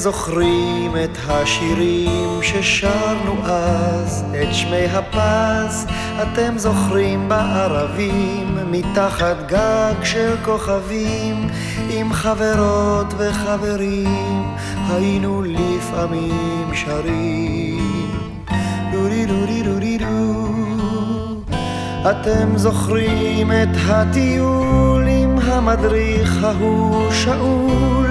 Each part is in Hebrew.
זוכרים את השירים ששרנו אז, את שמי הפז, אתם זוכרים בערבים, מתחת גג של כוכבים, עם חברות וחברים, היינו לפעמים שרים. דורי דורי דורי דו. אתם זוכרים את הטיול עם המדריך ההוא שאול,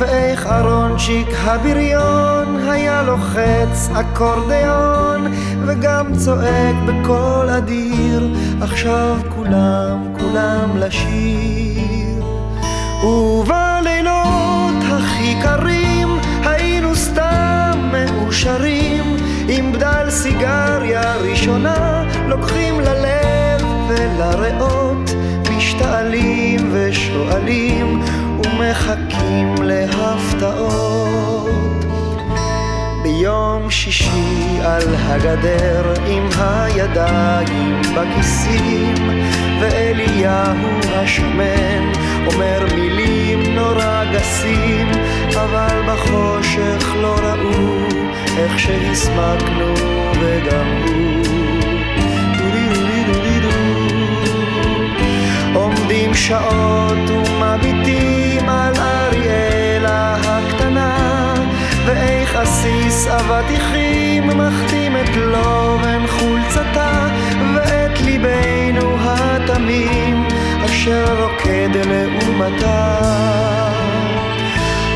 ואיך אהרונצ'יק הבריון היה לוחץ אקורדיון וגם צועק בקול אדיר עכשיו כולם כולם לשיר. ובלילות הכי קרים היינו סתם מאושרים עם בדל סיגריה ראשונה לוקחים ללב ולריאות משתעלים ושואלים ומחכים להפתעות. ביום שישי על הגדר עם הידיים בכיסים ואליהו השמן אומר מילים נורא גסים אבל בחושך לא ראו איך שהסמקנו וגם הוא שעות ומביטים על אריאלה הקטנה ואיך עסיס אבטיחים מחתים את לובן חולצתה ואת ליבנו התמים אשר רוקד לעומתה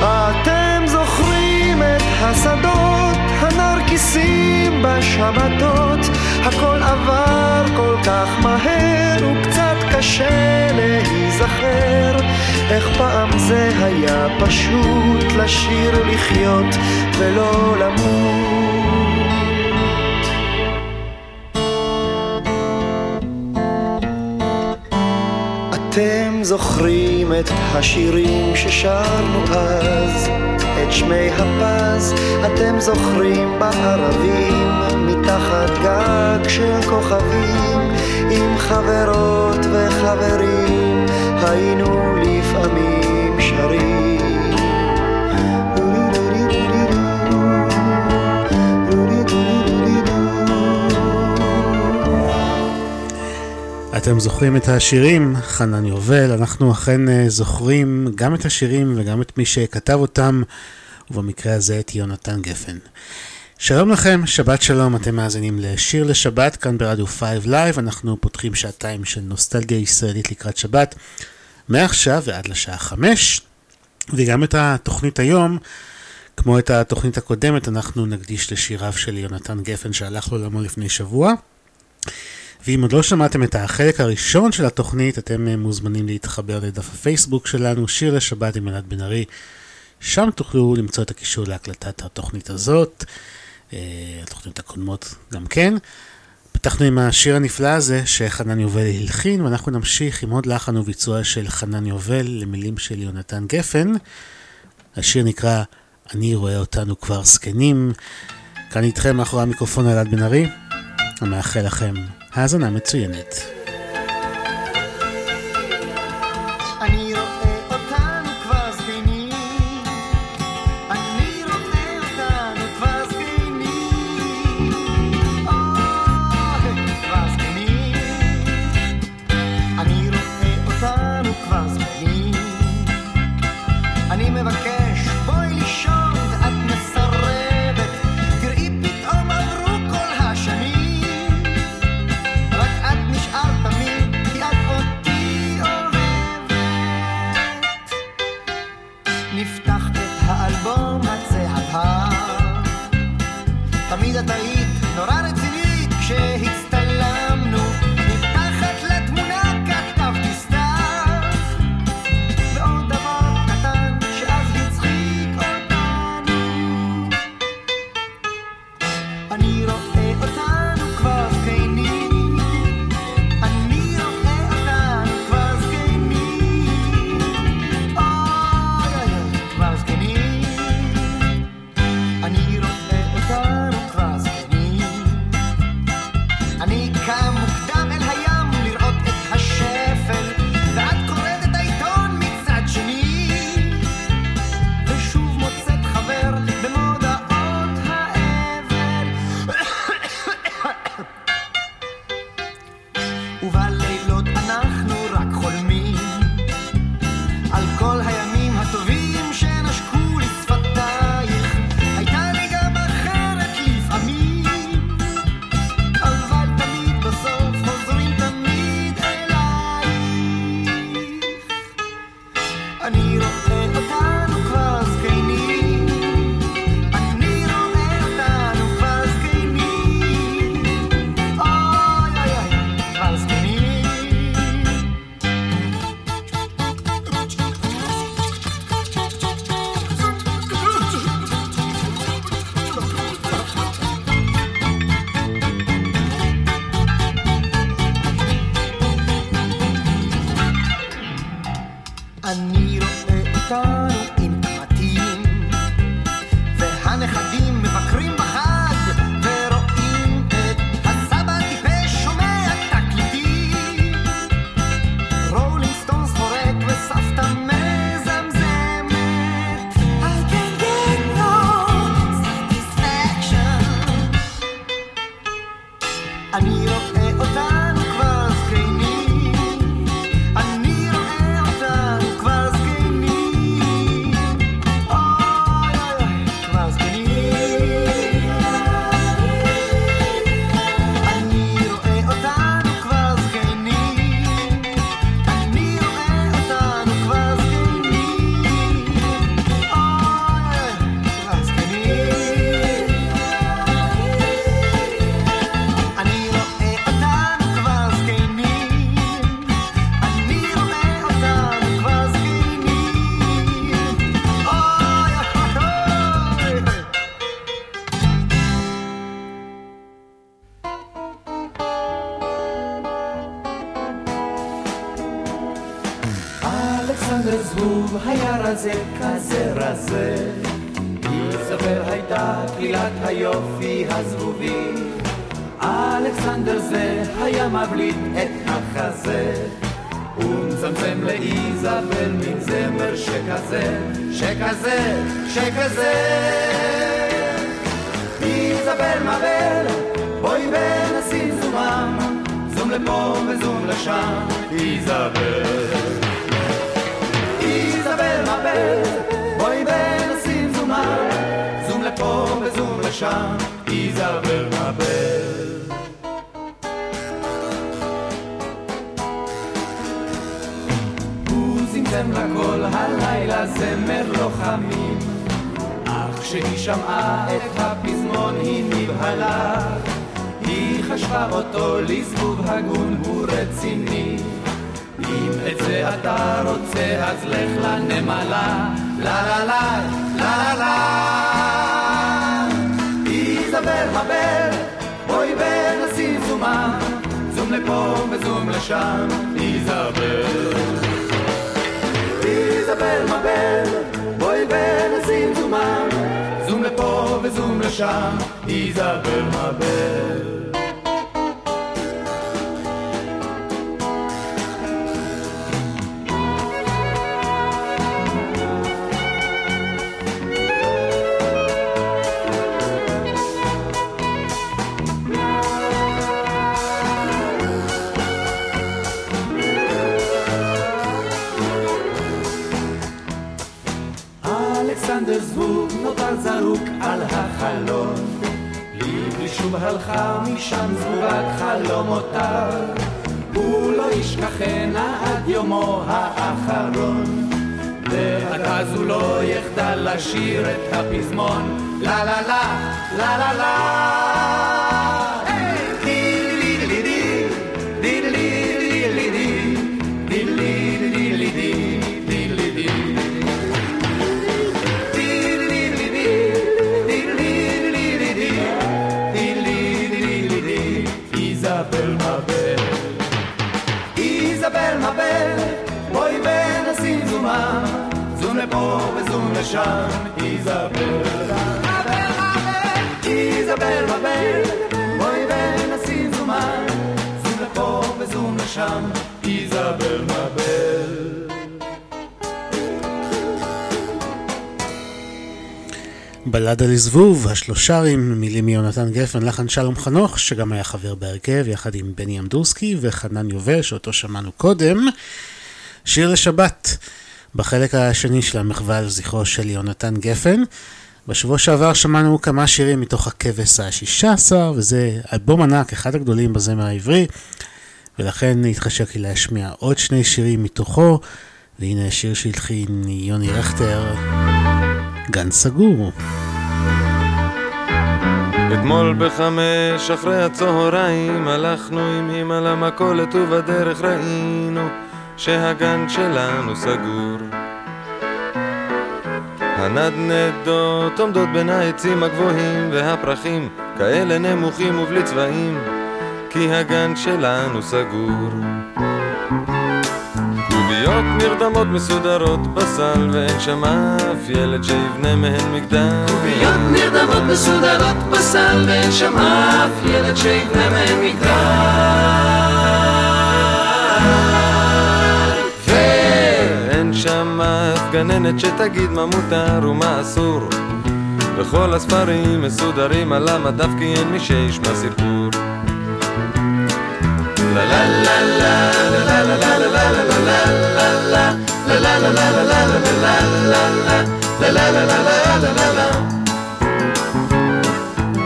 אתם זוכרים את השדות הנרקיסים בשבתות הכל עבר כל כך מהר וקצת קשה להיזכר איך פעם זה היה פשוט לשיר לחיות ולא למות. אתם זוכרים את השירים ששרנו אז את שמי הפז אתם זוכרים בערבים מתחת גג של כוכבים עם חברות וחברים היינו לפעמים שרים אתם זוכרים את השירים, חנן יובל, אנחנו אכן אה, זוכרים גם את השירים וגם את מי שכתב אותם, ובמקרה הזה את יונתן גפן. שלום לכם, שבת שלום, אתם מאזינים לשיר לשבת כאן ברדיו 5 לייב, אנחנו פותחים שעתיים של נוסטלגיה ישראלית לקראת שבת, מעכשיו ועד לשעה 5, וגם את התוכנית היום, כמו את התוכנית הקודמת, אנחנו נקדיש לשיריו של יונתן גפן שהלך לעולמו לפני שבוע. ואם עוד לא שמעתם את החלק הראשון של התוכנית, אתם אה, מוזמנים להתחבר לדף הפייסבוק שלנו, שיר לשבת עם אלעד בן ארי. שם תוכלו למצוא את הקישור להקלטת התוכנית הזאת, אה, התוכניות הקודמות גם כן. פתחנו עם השיר הנפלא הזה שחנן יובל הלחין, ואנחנו נמשיך עם עוד לחן וביצוע של חנן יובל למילים של יונתן גפן. השיר נקרא "אני רואה אותנו כבר זקנים". כאן איתכם מאחורי המיקרופון אלעד בן ארי, המאחל לכם האזנה מצוינת. נשארת לזבוב, השלושרים, מילים מיונתן גפן, לחן שלום חנוך, שגם היה חבר בהרכב, יחד עם בני אמדורסקי וחנן יובל, שאותו שמענו קודם. שיר לשבת, בחלק השני של המחווה על זכרו של יונתן גפן. בשבוע שעבר שמענו כמה שירים מתוך הכבש השישה עשר, וזה אלבום ענק, אחד הגדולים בזמר העברי, ולכן התחשק לי להשמיע עוד שני שירים מתוכו, והנה השיר שהלחין יוני רכטר, גן סגור. אתמול בחמש אחרי הצהריים הלכנו עם אמא למכולת ובדרך ראינו שהגן שלנו סגור. הנדנדות עומדות בין העצים הגבוהים והפרחים כאלה נמוכים ובלי צבעים כי הגן שלנו סגור. קוביות נרדמות מסודרות בסל ואין שם אף ילד שיבנה מהן מגדל. קוביות נרדמות מסודרות בסל ואין שם אף ילד שיבנה מהן מגדל. שם אף גננת שתגיד מה מותר ומה אסור. וכל הספרים מסודרים על המדף כי אין מי שישמע סיפור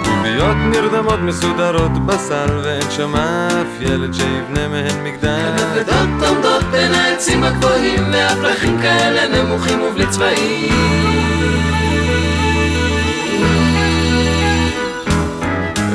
קוביות נרדמות מסודרות בסל ואין שם אף ילד שיבנה מהן מגדל. אגדות עומדות בין העצים הגבוהים והפרחים כאלה נמוכים ובלי צבעים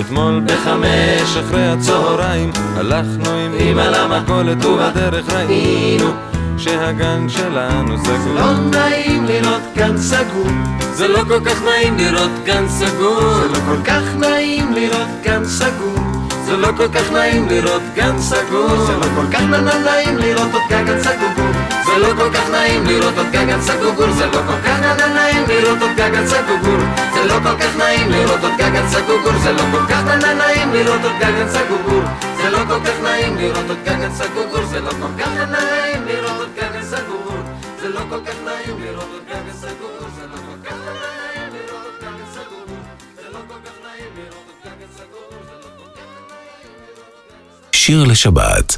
אתמול בחמש אחרי הצהריים הלכנו עם אמא למכולת ובדרך ראינו שהגן שלנו סגור. לא נעים לראות גן סגור. זה לא כל כך נעים לראות גן סגור. זה לא כל כך נעים לראות גן סגור. זה לא כל כך נעים לראות גן סגור. זה לא כל כך נעים לראות עוד גגן סגור זה לא כל כך נעים לראות עוד גגן סגור זה לא כל כך נעים לראות עוד גגן סגור זה לא כל כך נעים לראות עוד גגן סגור זה לא כל כך נעים לראות עוד גגן סגור זה לא כל כך נעים לראות עוד גגן סגור זה לא כל כך נעים לראות עוד גגן סגור זה לא כל כך נעים לראות עוד גן סגור זה לא כל כך נעים לראות עוד גן סגור זה לא כל כך נעים לראות עוד לא כך נעים שיר לשבת,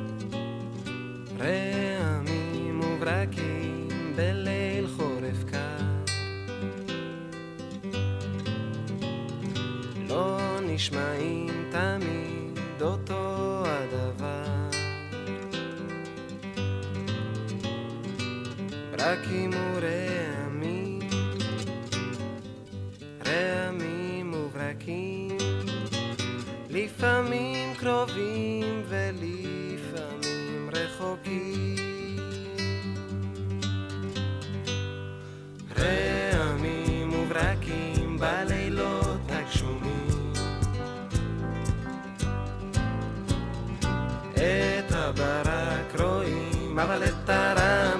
אבל את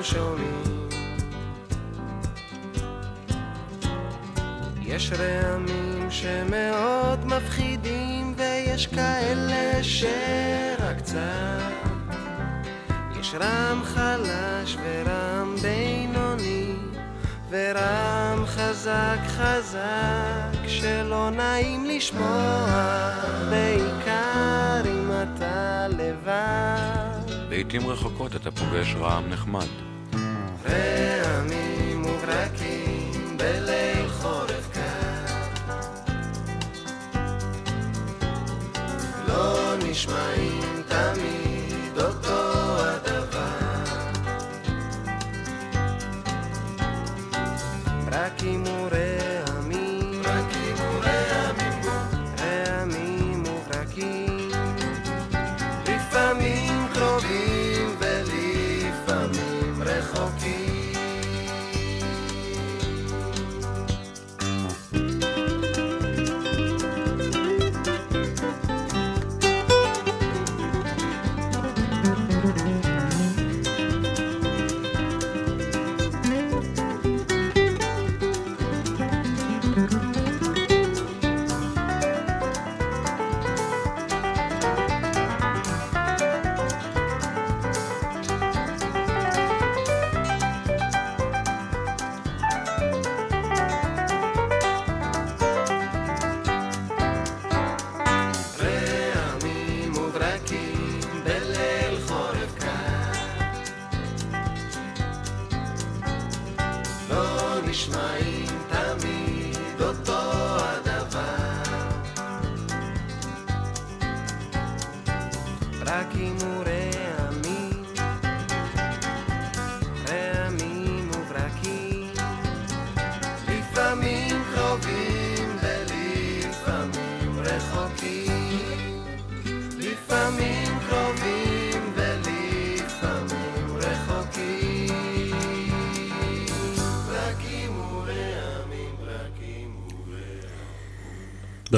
שומעים. יש רעמים שמאוד מפחידים ויש כאלה שרק קצת יש רם חלש ורם בינוני ורם חזק חזק שלא נעים לשמוע בעיקר אם אתה לבד לעתים רחוקות אתה פוגש רעם נחמד. רעמים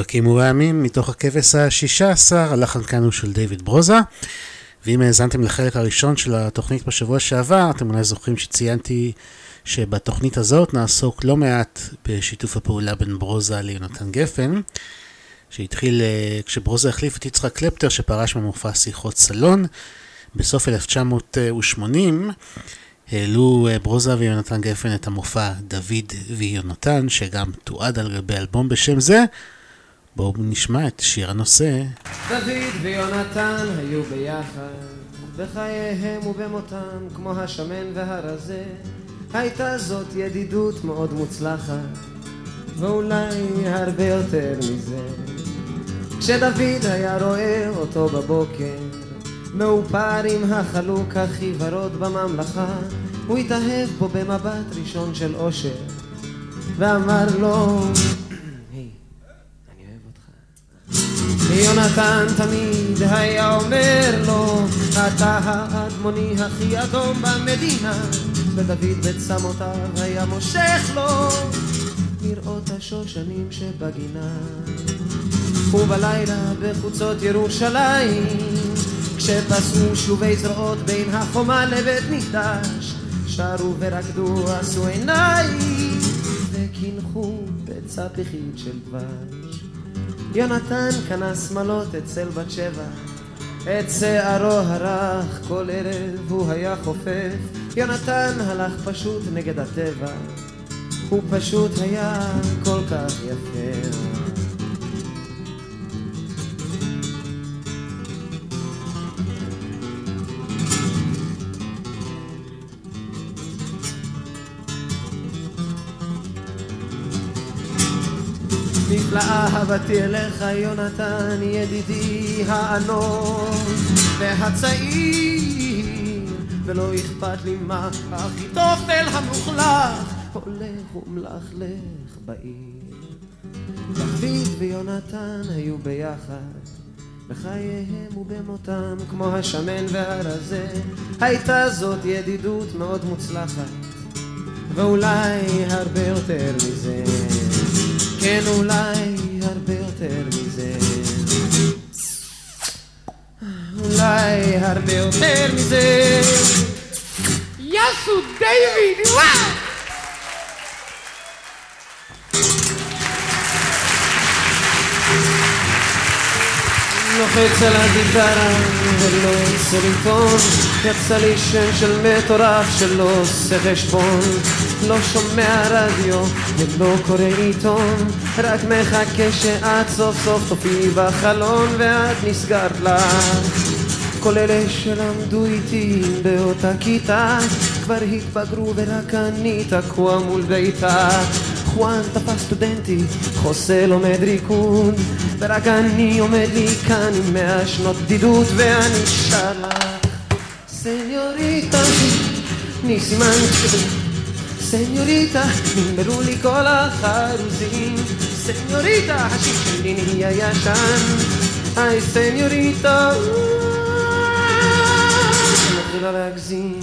ברקים ורעמים מתוך הכבש השישה עשר, הלחן כאן הוא של דיוויד ברוזה. ואם האזנתם לחלק הראשון של התוכנית בשבוע שעבר, אתם אולי זוכרים שציינתי שבתוכנית הזאת נעסוק לא מעט בשיתוף הפעולה בין ברוזה ליונתן גפן, שהתחיל אה, כשברוזה החליף את יצחק קלפטר שפרש ממופע שיחות סלון בסוף 1980. העלו אה, ברוזה ויונתן גפן את המופע דוד ויונתן, שגם תועד על גבי אלבום בשם זה. בואו נשמע את שיר הנושא. דוד ויונתן היו ביחד, בחייהם ובמותם, כמו השמן והרזה. הייתה זאת ידידות מאוד מוצלחת, ואולי הרבה יותר מזה. כשדוד היה רואה אותו בבוקר, מאופר עם החלוק הכי ורוד בממלכה, הוא התאהב בו במבט ראשון של אושר, ואמר לו, היי, אני אוהב אותך. יונתן תמיד היה אומר לו, אתה האדמוני הכי אדום במדינה, ודוד בצמותיו היה מושך לו לראות השושנים שבגינה. ובלילה בחוצות ירושלים, כשפסעו שובי זרועות בין החומה לבית מקדש, שרו ורקדו, עשו עיניים, וקינחו בצפיחית של דבש. יונתן קנה שמלות אצל בת שבע, את שערו הרך כל ערב הוא היה חופף, יונתן הלך פשוט נגד הטבע, הוא פשוט היה כל כך יפה. נפלאה אהבתי אליך יונתן ידידי הענוג והצעיר ולא אכפת לי מה אחיתופל המלוכלך הולך ומלכלך בעיר. דוד ויונתן היו ביחד בחייהם ובמותם כמו השמן והרזה. הייתה זאת ידידות מאוד מוצלחת ואולי הרבה יותר מזה כן אולי הרבה יותר מזה. אולי הרבה יותר מזה. יאסו דיוויד וואו! לוחץ על הגיטרה ולא עושה עיתון יצא לי שם של מטורף שלא עושה חשבון לא שומע רדיו ולא קורא עיתון. רק מחכה שאת סוף סוף תופיעי בחלון ואת נסגרת לך כל אלה שלמדו איתי באותה כיתה כבר התבגרו ורק אני תקוע מול ביתה. חואן תפס סטודנטי, חוסה לומד ריקוד. ורק אני עומד לי כאן עם מאה שנות בדידות ואני שר לך סניוריטה, ניסימן סניוריטה, נגמרו לי כל החרוזים סניוריטה, השיר שלי נהיה ישן היי סניוריטה מתחילה להגזים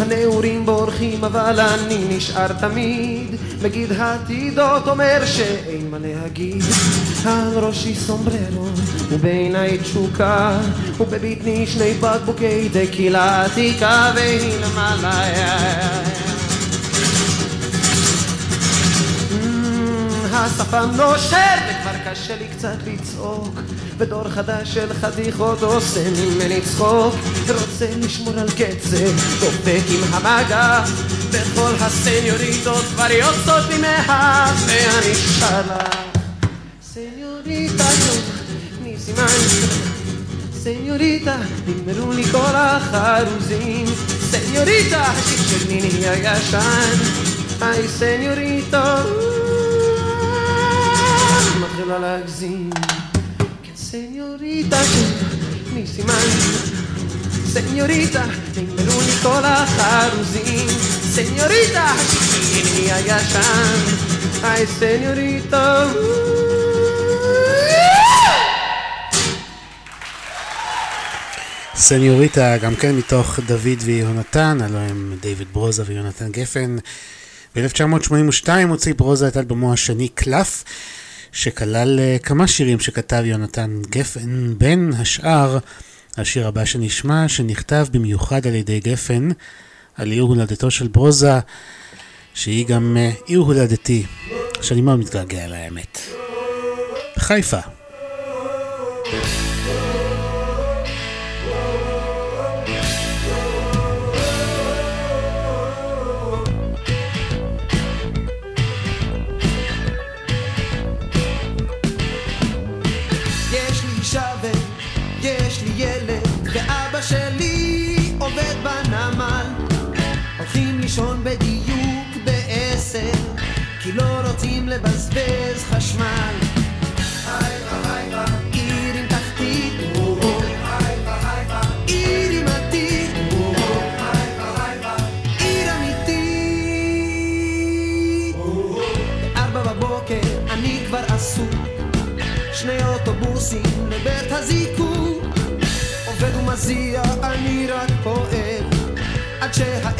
הנעורים בורחים אבל אני נשאר תמיד. מגיד העתידות אומר שאין מה להגיד. על ראשי סומבררו ובעיניי תשוקה ובבטני שני בקבוקי טקילה עתיקה והנה מעלה השפם נושר וכבר קשה לי קצת לצעוק. ודור חדש של חתיכות עושה ממני צחוק. רוצה לשמור על קצב דופק עם המגע. וכל הסניוריטות כבר יוצאות מהאף ואני שר סניוריטה ניסימן סניוריטה נגמרו לי כל החרוזים. סניוריטה השיר שלי נהיה ישן היי סניוריטה מתחילה להגזים כן סניוריטה ניסימן סניוריטה נגמרו לי כל החרוזים סניוריטה השיר שלי נהיה ישן היי סניוריטה סניוריטה, גם כן מתוך דוד ויונתן, הלוא הם דיוויד ברוזה ויונתן גפן. ב-1982 הוציא ברוזה את אלבומו השני קלף, שכלל אה, כמה שירים שכתב יונתן גפן, בין השאר השיר הבא שנשמע, שנכתב במיוחד על ידי גפן, על עיר הולדתו של ברוזה, שהיא גם אה, עיר הולדתי, שאני מאוד מתגעגע אליה האמת. חיפה. שלי עובד בנמל, הולכים לישון בדיוק בעשר, כי לא רוצים לבזבז חשמל. להציע אני רק פועל עד שה...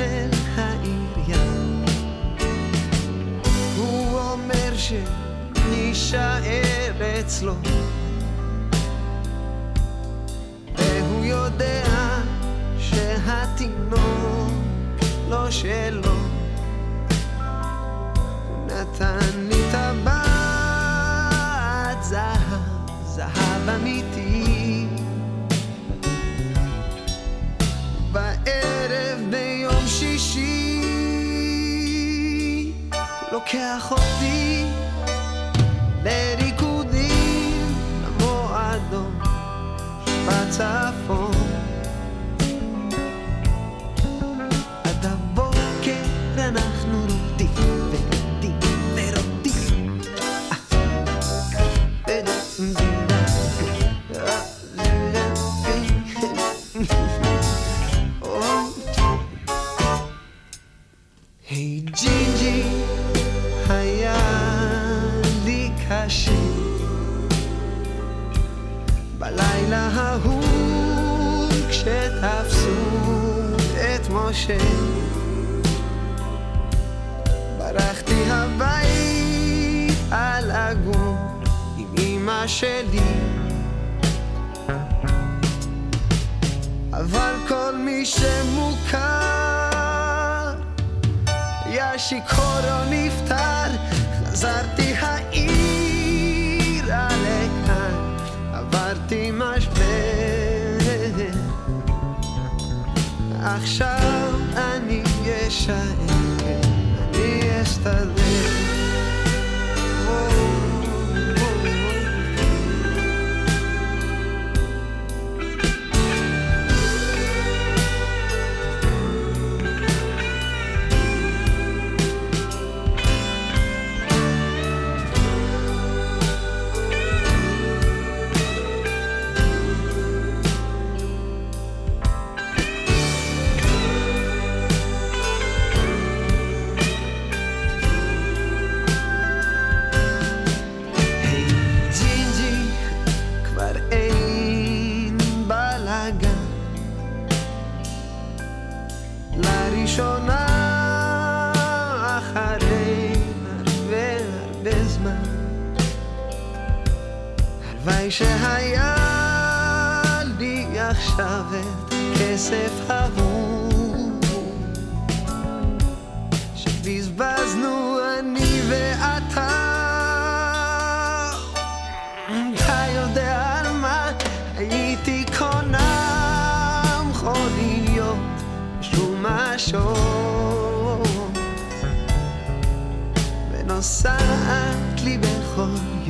noches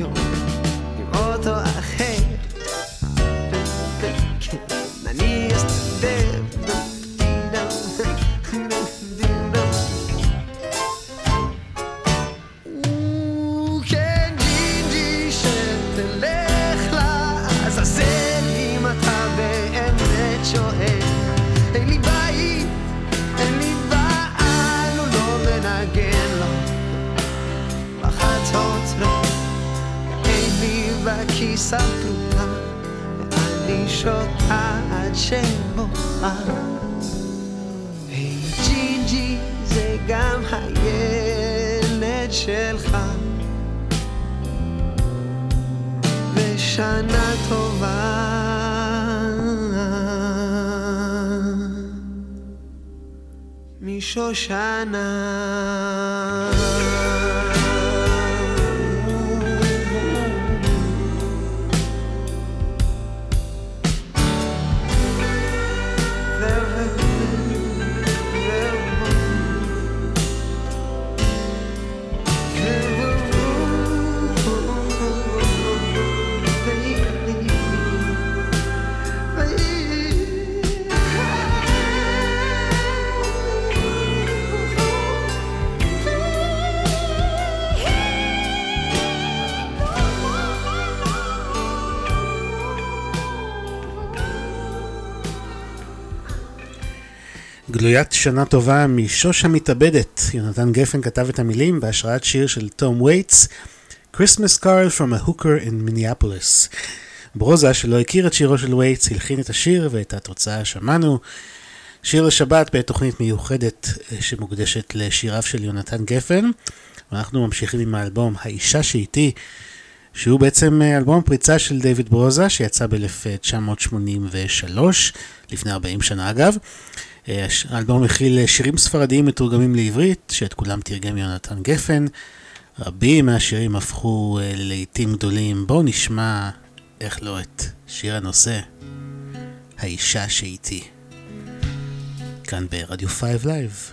בכל China. גלוית שנה טובה משוש המתאבדת. יונתן גפן כתב את המילים בהשראת שיר של תום וייטס, Christmas Card from a Hooker in Minneapolis. ברוזה, שלא הכיר את שירו של וייטס, הלחין את השיר ואת התוצאה שמענו. שיר לשבת בתוכנית מיוחדת אה, שמוקדשת לשיריו של יונתן גפן. ואנחנו ממשיכים עם האלבום האישה שאיתי, שהוא בעצם אה, אלבום הפריצה של דיוויד ברוזה, שיצא ב-1983, לפני 40 שנה אגב. אה, האלבום מכיל אה, שירים ספרדיים מתורגמים לעברית, שאת כולם תרגם יונתן גפן. רבים מהשירים הפכו אה, ללהיטים גדולים. בואו נשמע, איך לא, את שיר הנושא, האישה שאיתי. כאן ברדיו 5 לייב.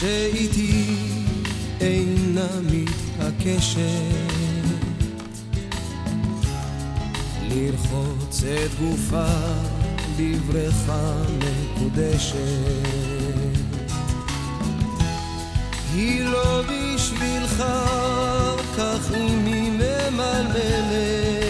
שאיתי אינה מתעקשת לרחוץ את גופה בבריכה מקודשת. היא לא בשבילך, כך אם היא ממלמלת.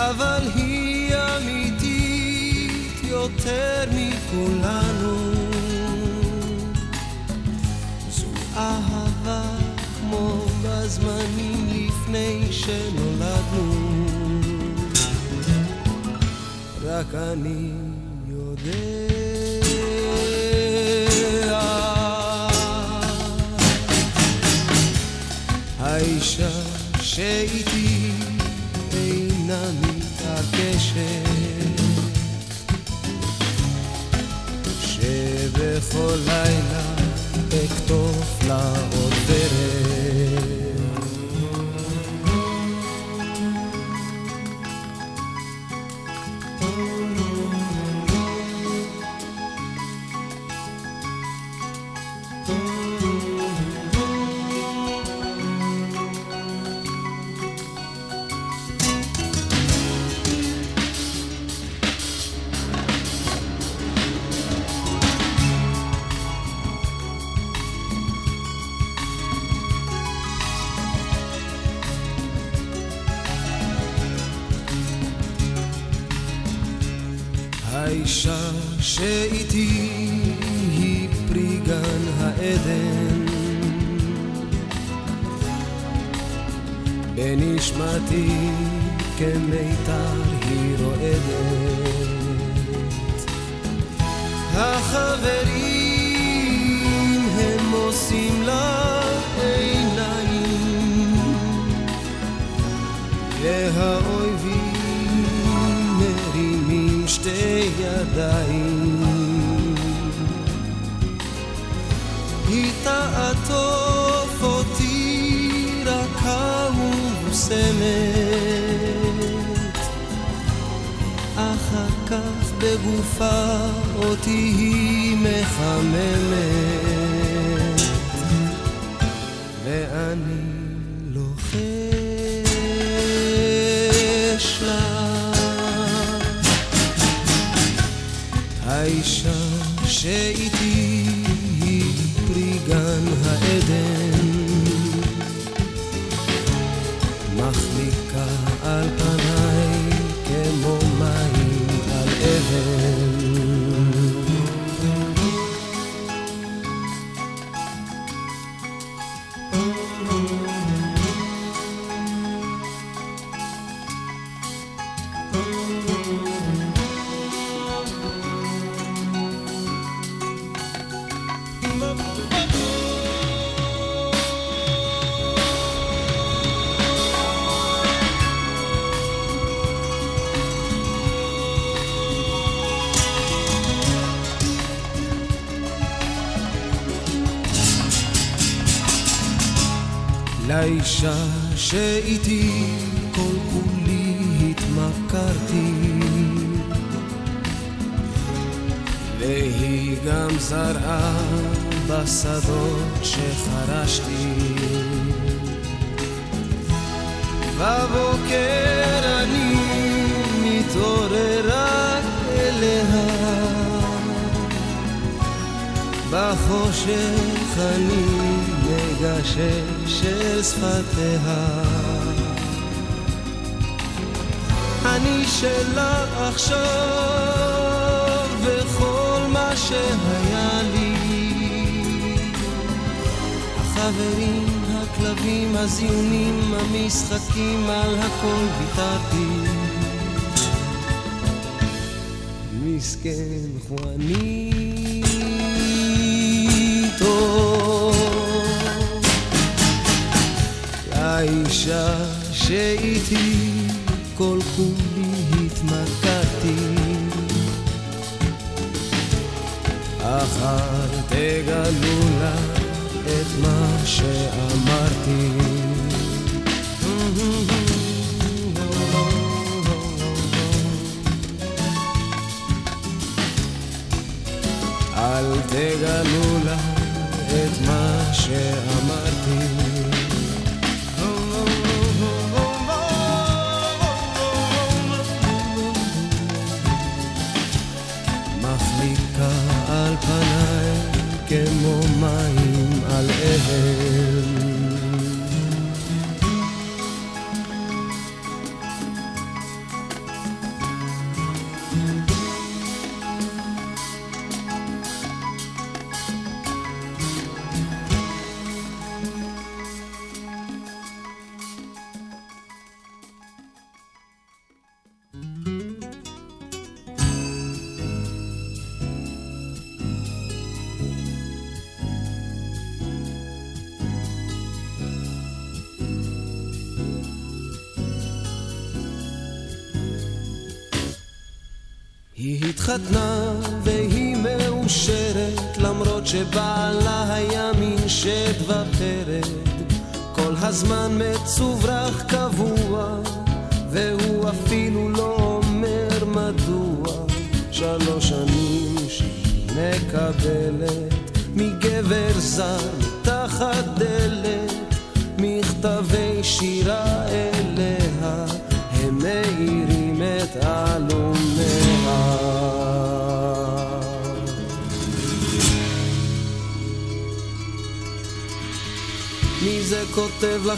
אבל היא אמיתית יותר מכולנו. זו אהבה כמו בזמנים לפני שנולדנו. רק אני יודע. האישה שאיתי שבכל לילה אכתוב לה עוד דרך בחושך אני מגשש אל שפתיה. אני שלה עכשיו וכל מה שהיה לי. החברים, הכלבים, הזיונים, המשחקים, על הכל ויתרתי. מסכן חואניטו לאישה שאיתי כל כולי התמקדתי אחר תגלו לה את מה שאמרתי. אל תגלו לה שאמרתי.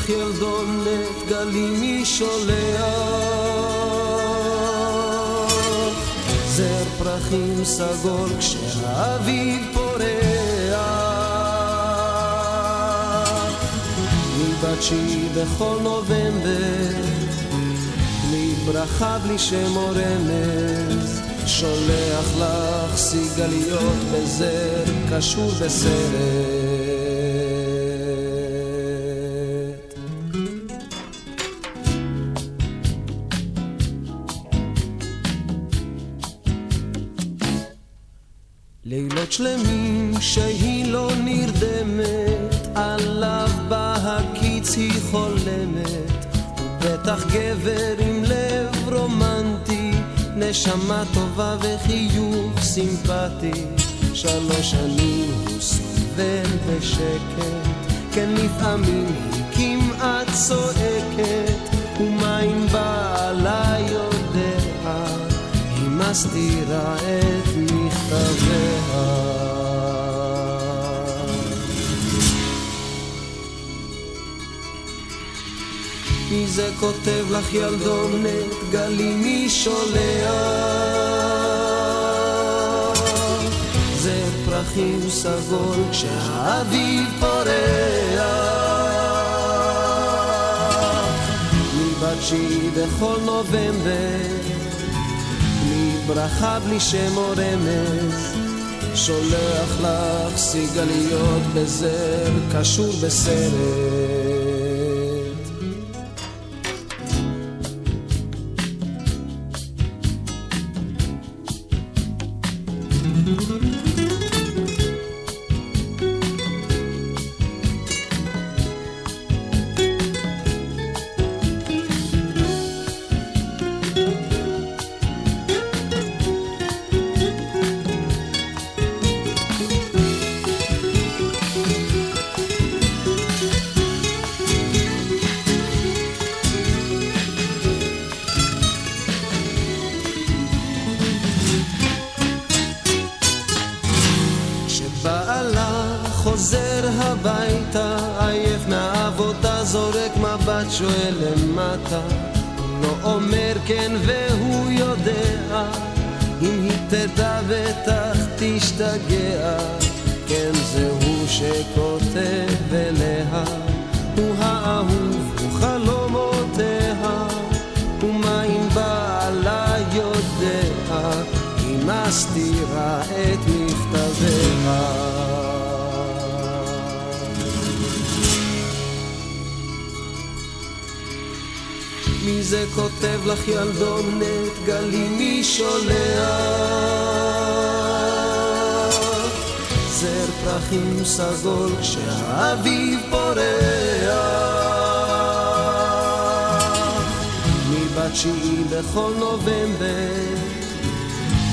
לך ילדונת גלים מי שולח? זר פרחים סגול כשהאביב פורח מבתשי בכל נובמבר בלי ברכה, בלי שם או רמז, שולח לך סיגליות בזר, קשור בסרט. נשמה טובה וחיוך סימפטי. שלוש שנים הוא סובל בשקט, כן לפעמים היא כמעט צועקת, ומה אם בעלה יודע, היא מסתירה את זה כותב לך ילדונת גלים מי שולח זה פרחים סגול כשהאביב פורח מבתשי בכל נובמבר בלי ברכה בלי שם או רמז. שולח לך סיגליות בזר קשור בסרט שואל למטה. הוא לא אומר כן והוא יודע, אם היא תדע בטח תשתגע. כותב לך ילדונת גלים מי שולח? בזר פרחים סגול כשהאביב פורח בתשיעי בכל נובמבר,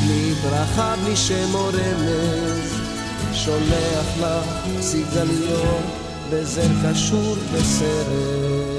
בלי ברכה, בלי שם או רמז, שולח לך סיגליות בזר קשור בסרט.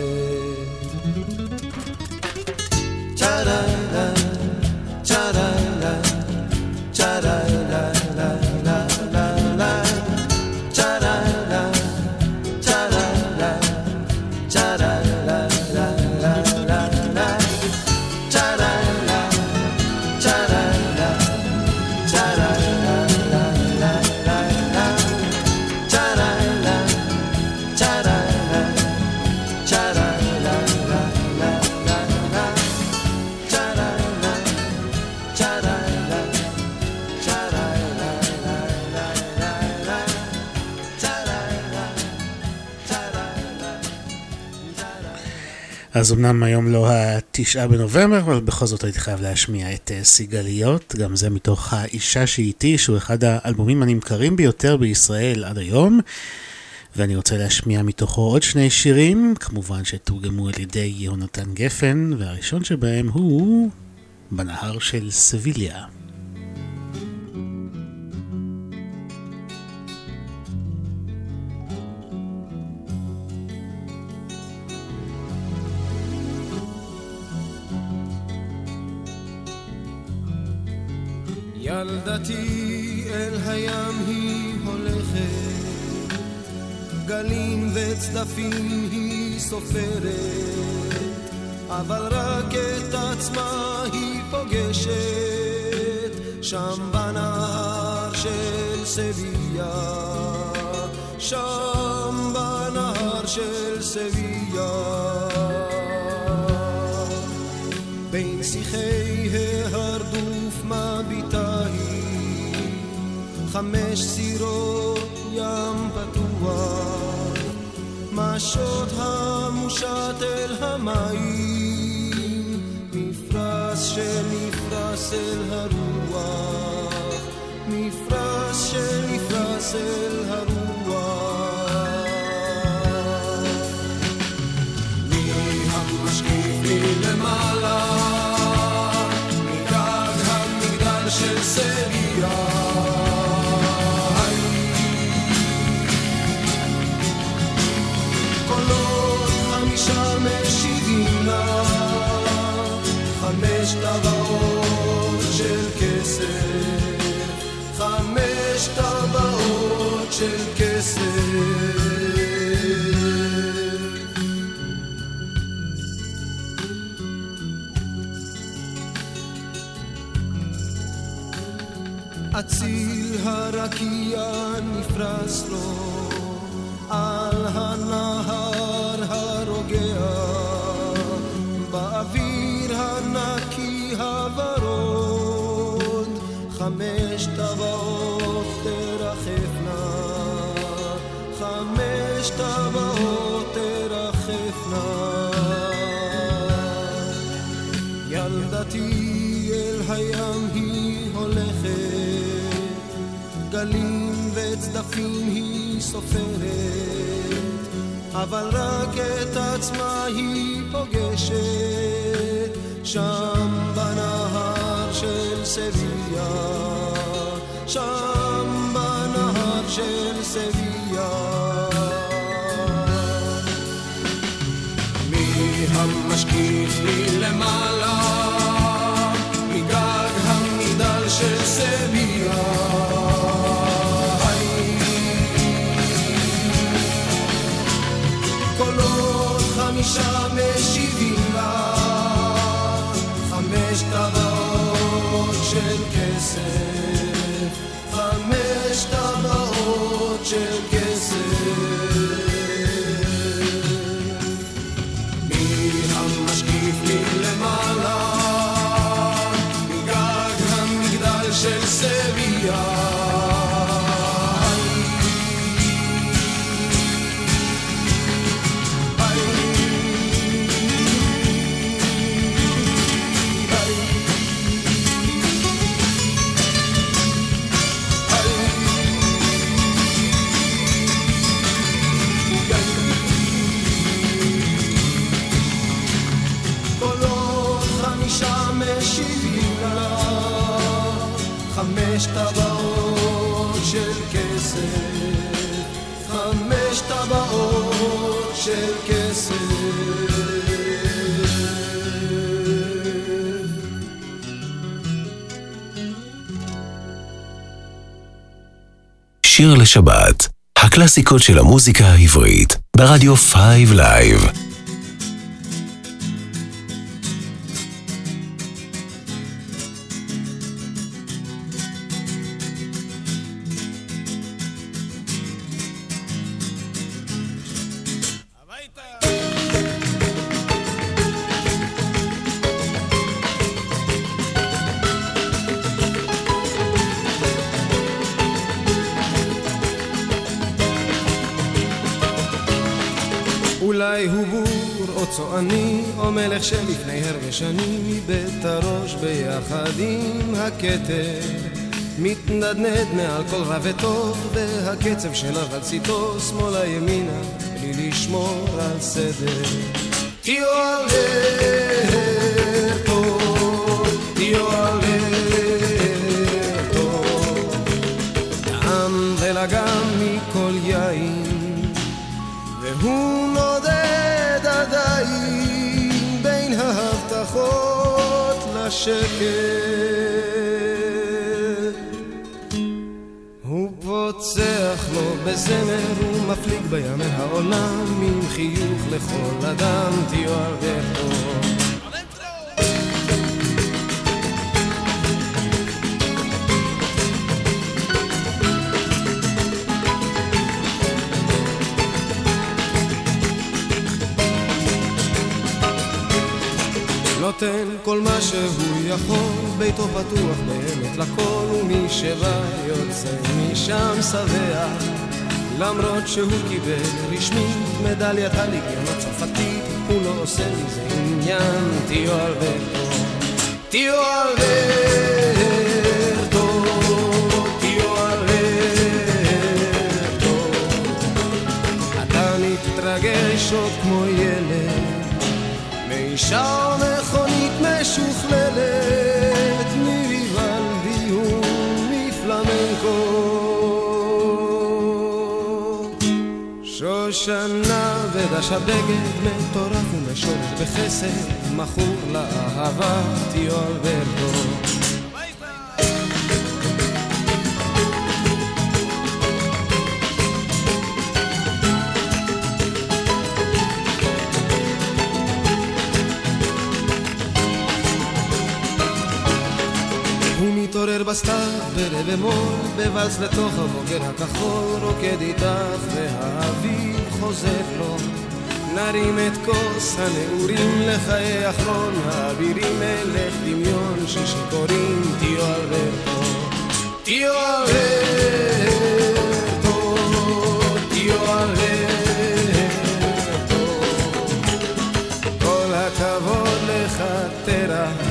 אז אמנם היום לא התשעה בנובמבר, אבל בכל זאת הייתי חייב להשמיע את אה, סיגליות, גם זה מתוך האישה שאיתי, שהוא אחד האלבומים הנמכרים ביותר בישראל עד היום. ואני רוצה להשמיע מתוכו עוד שני שירים, כמובן שתורגמו על ידי יהונתן גפן, והראשון שבהם הוא בנהר של סביליה. ילדתי אל הים היא הולכת, גלים וצדפים היא סופרת, אבל רק את עצמה היא פוגשת, שם בנהר של סביה, שם בנהר של סביה. בין שיחי חמש סירות ים פתוח, משות המושט אל המים, מפרש שנפרס אל הרוח, מפרש שנפרס אל אציל הרקיע נפרס לו על הנהר הרוגע באוויר הנקי הוורוד חמש טבעות תרחפנה חמש טבעות תרחפנה. ילדתי אל הים היא הולכת, גלים וצדפים היא סופרת, אבל רק את עצמה היא פוגשת, שם בנהר של סביה, שם בנהר של סביה. כסף, טבעות של כסף, חמש טבעות של כסף. שיר לשבת, הקלאסיקות של המוזיקה העברית, ברדיו 5 לייב. מתנדנד מעל כל רע וטוב והקצב של ארציתו שמאלה ימינה בלי לשמור על סדר תהיו אלרטו, תהיו אלרטו טעם ולגם מכל יין והוא נודד עדיין בין ההבטחות לשקר. לו בזמר ומפליג בים אל העולם עם חיוך לכל אדם על דרכו. נותן כל מה שהוא יכול, ביתו פתוח באמת לכל, ומי שבא יוצא משם שבע. למרות שהוא קיבל רשמית מדליית הליגיון הצרפתית, הוא לא עושה מזה עניין, תהיו תהיו אלברטו, תהיו. אתה מתרגש עוד כמו ילד מאישה מכונית משוכללת, שושנה ודש הבגד מטורף ומשולת בחסד, מכור לאהבה תהיו אלברטו. הוא מתעורר בסתיו ברבע מול, בוואלס לתוך הבוגר הכחול, רוקד איתך והאביב חוזר לו. נרים את כוס הנעורים לחיי אחרון, האבירים מלך דמיון ששיכורים, תהיו אלברטו, תהיו אלברטו, תהיו אלברטו. כל הכבוד לך תרח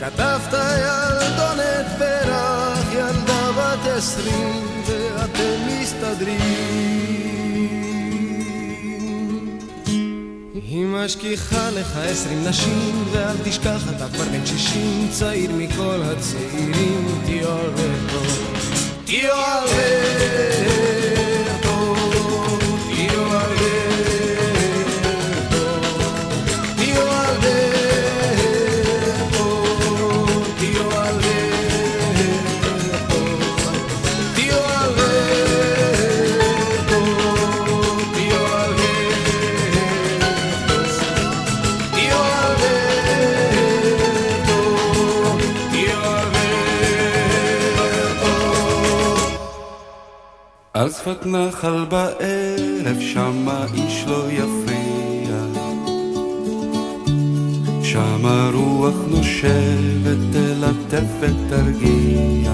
כתבת ילדונת פרח, ילדה בת עשרים, ואתם מסתדרים. היא משכיחה לך עשרים נשים, ואל תשכח אתה כבר בן שישים, צעיר מכל הצעירים, תהיו אלברטו, תהיו אלברטו, שפת נחל בערב שמה איש לא יפריע. שמה רוח נושבת תלטף ותרגיע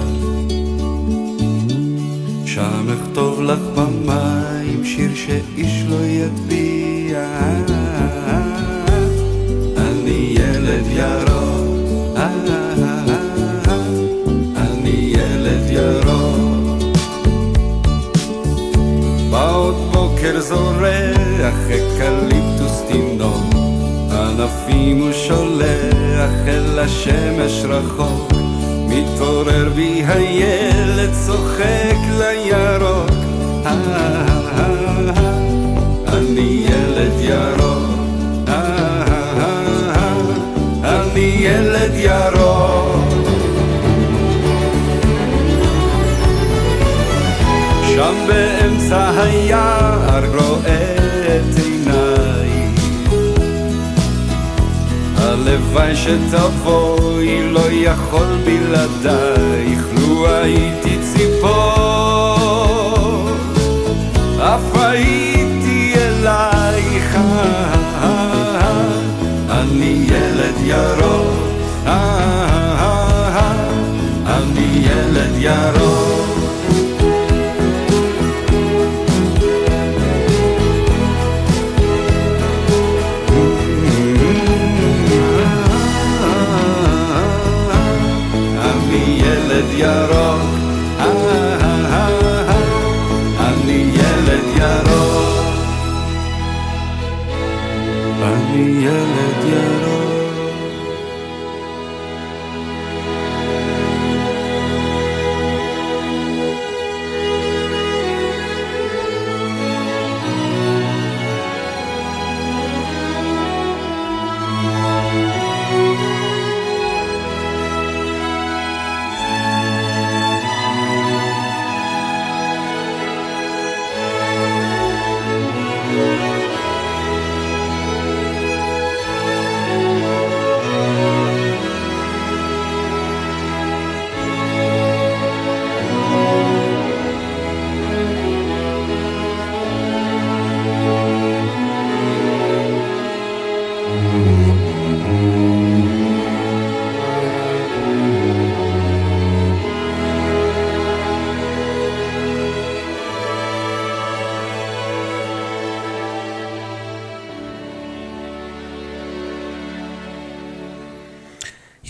שם אכתוב לך במים שיר שאיש לא יטביע אני ילד ירוק בוקר זורח אקליפטוס תינוק. ענפים הוא שולח אל השמש רחוק. מתעורר בי הילד צוחק לירוק. אה, אה, אה, אני ילד ירוק. אני ילד ירוק. שם היער רואה עיניי. הלוואי שתבואי לא יכול בלעדייך לו הייתי ציפור. אף הייתי אלייך. אני ילד ירוק. אני ילד ירוק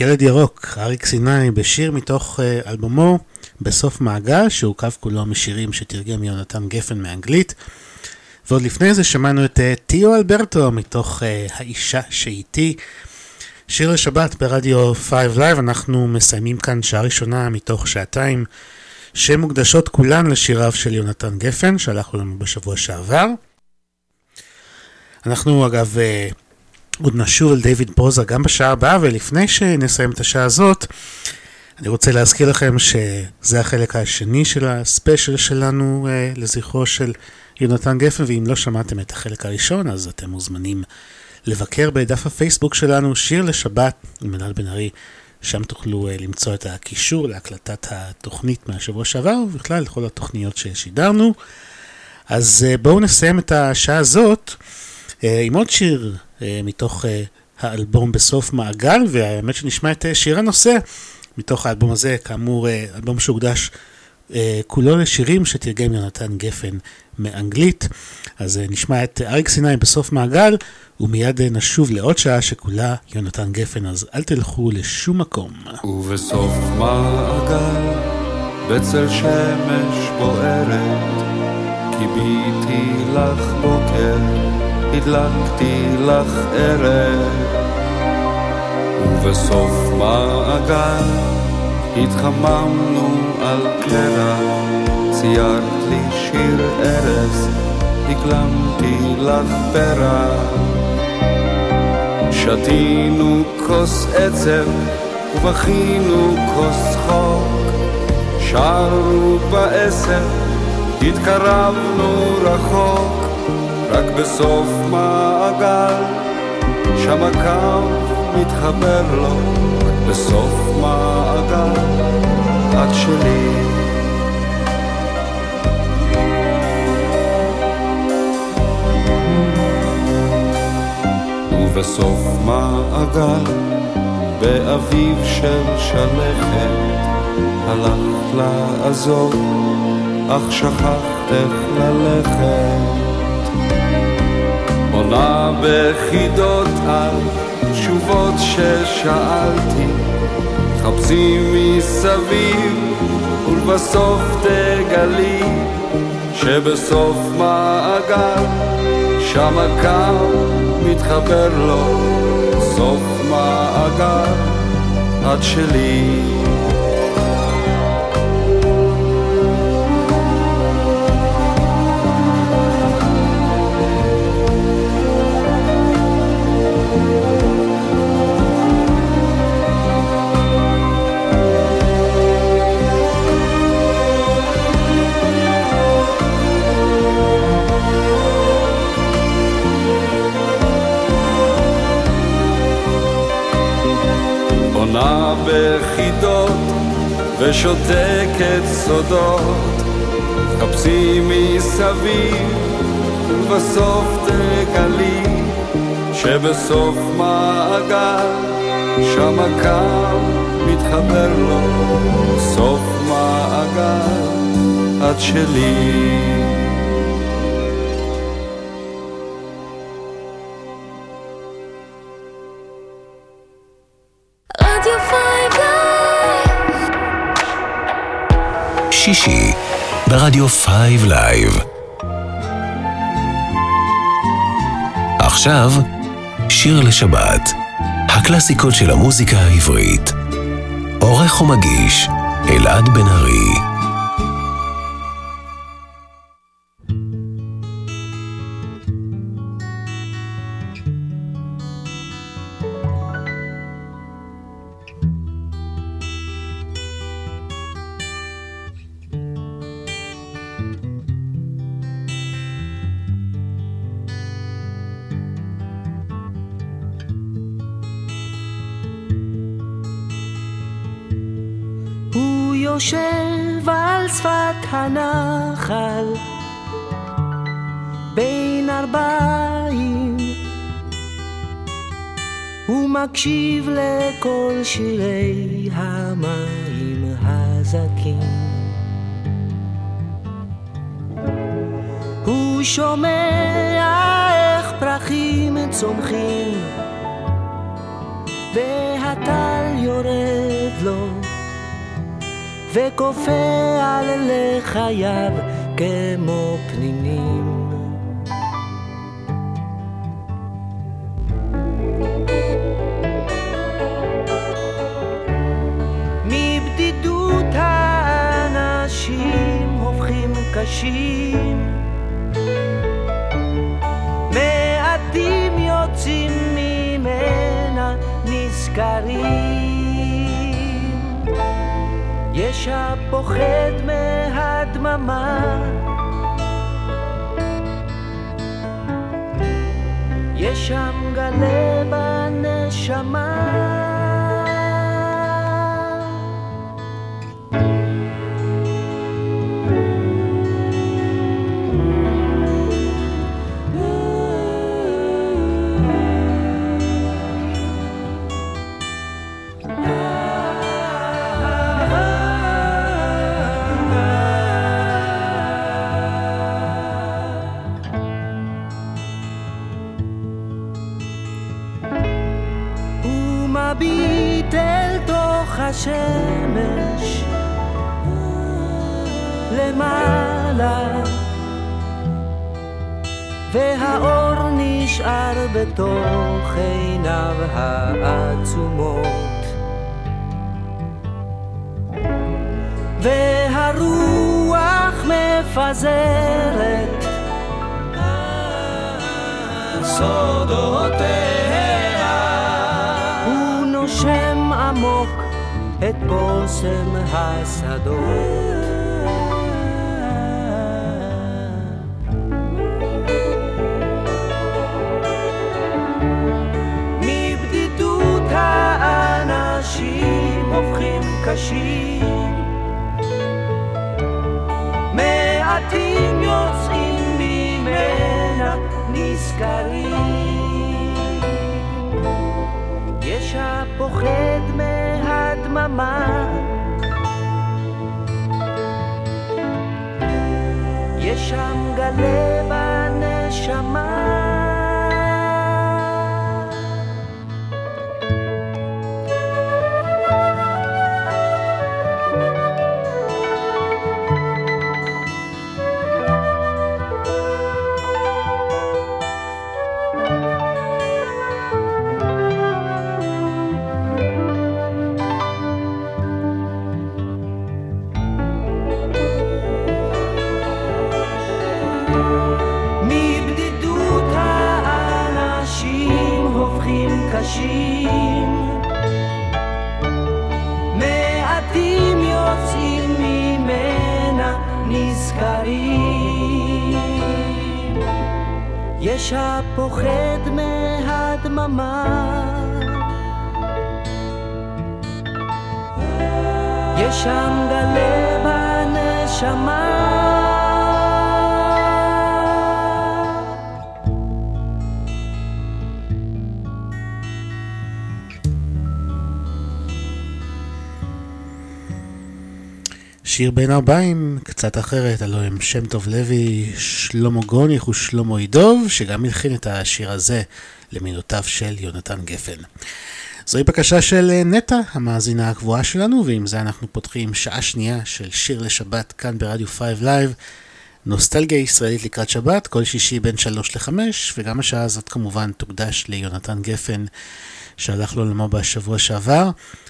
ילד ירוק, אריק סיני, בשיר מתוך אה, אלבומו בסוף מעגל, שהורכב כולו משירים שתרגם יונתן גפן מאנגלית. ועוד לפני זה שמענו את אה, טיו אלברטו מתוך אה, האישה שאיתי. שיר לשבת ברדיו 5 Live, אנחנו מסיימים כאן שעה ראשונה מתוך שעתיים שמוקדשות כולן לשיריו של יונתן גפן, שהלכנו לנו בשבוע שעבר. אנחנו אגב עוד נשוב אל דיוויד ברוזה גם בשעה הבאה, ולפני שנסיים את השעה הזאת, אני רוצה להזכיר לכם שזה החלק השני של הספיישל שלנו אה, לזכרו של יונתן גפן, ואם לא שמעתם את החלק הראשון, אז אתם מוזמנים לבקר בדף הפייסבוק שלנו, שיר לשבת עם אלעד בן ארי, שם תוכלו אה, למצוא את הקישור להקלטת התוכנית מהשבוע שעבר, ובכלל לכל התוכניות ששידרנו. אז אה, בואו נסיים את השעה הזאת אה, עם עוד שיר מתוך אה, האלבום בסוף מעגל, והאמת שנשמע את אה, שיר הנושא מתוך האלבום הזה, כאמור אה, אלבום שהוקדש אה, כולו לשירים שתרגם יונתן גפן מאנגלית. אז אה, נשמע את אריק סיני בסוף מעגל, ומיד אה, נשוב לעוד שעה שכולה יונתן גפן, אז אל תלכו לשום מקום. ובסוף מעגל, בצל שמש בוערת, קיביתי לך בוקר, הדלקתי לך ערב. ובסוף מעגל, התחממנו על קרח, ציירת לי שיר ארז, הקלמתי לך פרח. שתינו כוס עצב ובכינו כוס חוק, שרנו בעשר, התקרבנו רחוק, רק בסוף מעגל, שם הקו מתחבר לו, רק בסוף מעגל, את שלי. ובסוף מעגל, באביב של שלכת, הלכת לעזוב, אך שכחת איך ללכת. עונה בחידות על תשובות ששאלתי, חפשי מסביב, ולבסוף תגלי, שבסוף מעגל, שם הקו מתחבר לו, סוף מעגל, את שלי. חידות ושותקת סודות. חפשי מסביב ובסוף תגלי שבסוף מעגל שם הקו מתחבר לו. סוף מעגל את שלי שישי ברדיו 5 לייב. עכשיו, שיר לשבת, הקלאסיקות של המוזיקה העברית. עורך ומגיש, אלעד בן ארי. שירי המים הזכים הוא שומע איך פרחים צומחים והטל יורד לו וכופה על לחייו כמו הפוחד מהדממה. יש שם גלה בנשמה בתוך עיניו העצומות והרוח מפזרת סודותיה הוא נושם עמוק את בושם השדות. קשים, מעטים יוצאים ממנה נזכרים. יש הפוחד מהדממה. יש שם גלה בנשמה שיר בין ערביים, קצת אחרת, הלוא הם שם טוב לוי, שלמה גרוניך ושלמה יידוב, שגם הלחין את השיר הזה למילותיו של יונתן גפן. זוהי בקשה של אה, נטע, המאזינה הקבועה שלנו, ועם זה אנחנו פותחים שעה שנייה של שיר לשבת כאן ברדיו 5 לייב. נוסטלגיה ישראלית לקראת שבת, כל שישי בין 3 ל-5, וגם השעה הזאת כמובן תוקדש ליונתן גפן, שהלך לעולמו בשבוע שעבר.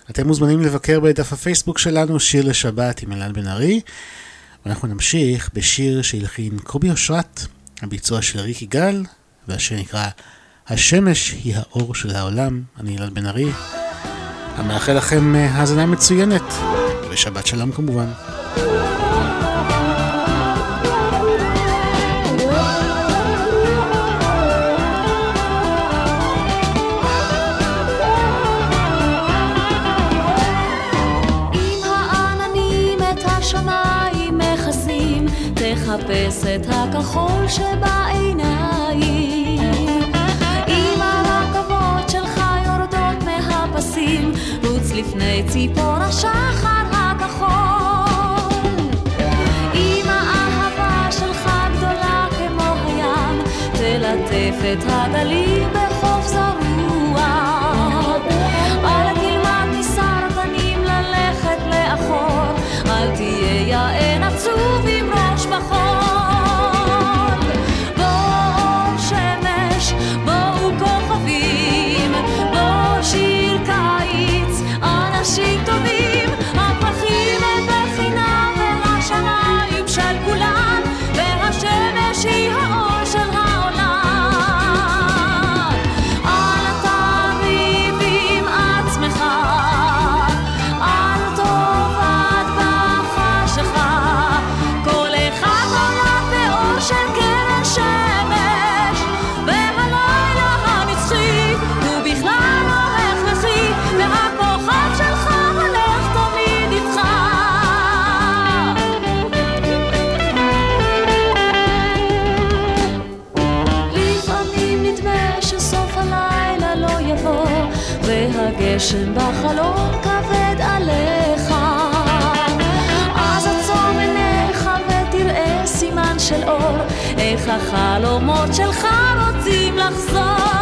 אתם מוזמנים לבקר בדף הפייסבוק שלנו, שיר לשבת עם אלעד בן ארי. ואנחנו נמשיך בשיר שהלחין קובי אושרת, הביצוע של ריק יגאל, והשיר נקרא השמש היא האור של העולם. אני אלעד בן ארי. המאחל לכם אה, האזנה מצוינת, ושבת שלום כמובן. את הכחול שבעיניים. אם הרכבות שלך יורדות מהפסים רוץ לפני ציפור השחר הכחול. אם האהבה שלך גדולה כמו הים תלטף את הגלים החלומות שלך רוצים לחזור.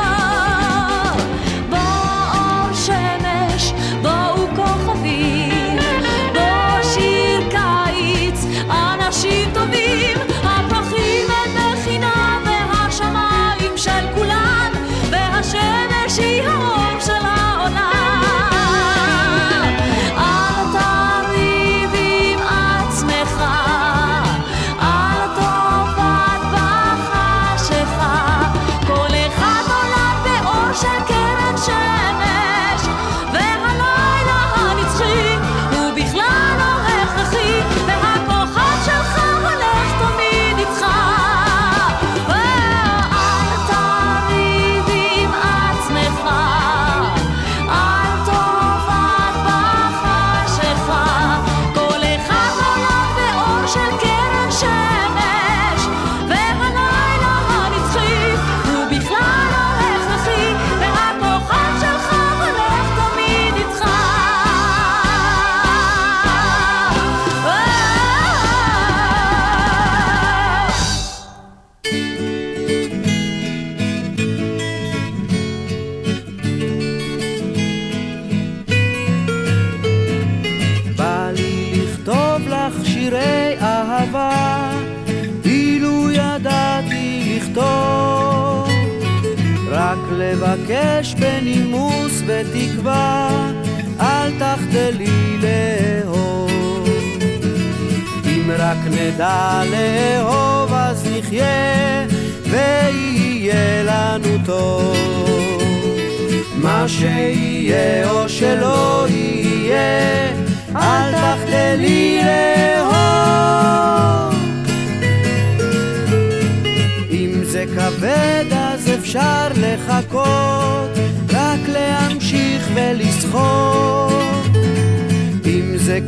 נדע לאהוב אז נחיה, ויהיה לנו טוב. מה שיהיה או שלא יהיה, אל תחדלי לאהוב. אם זה כבד אז אפשר לחכות, רק להמשיך ולסחוט.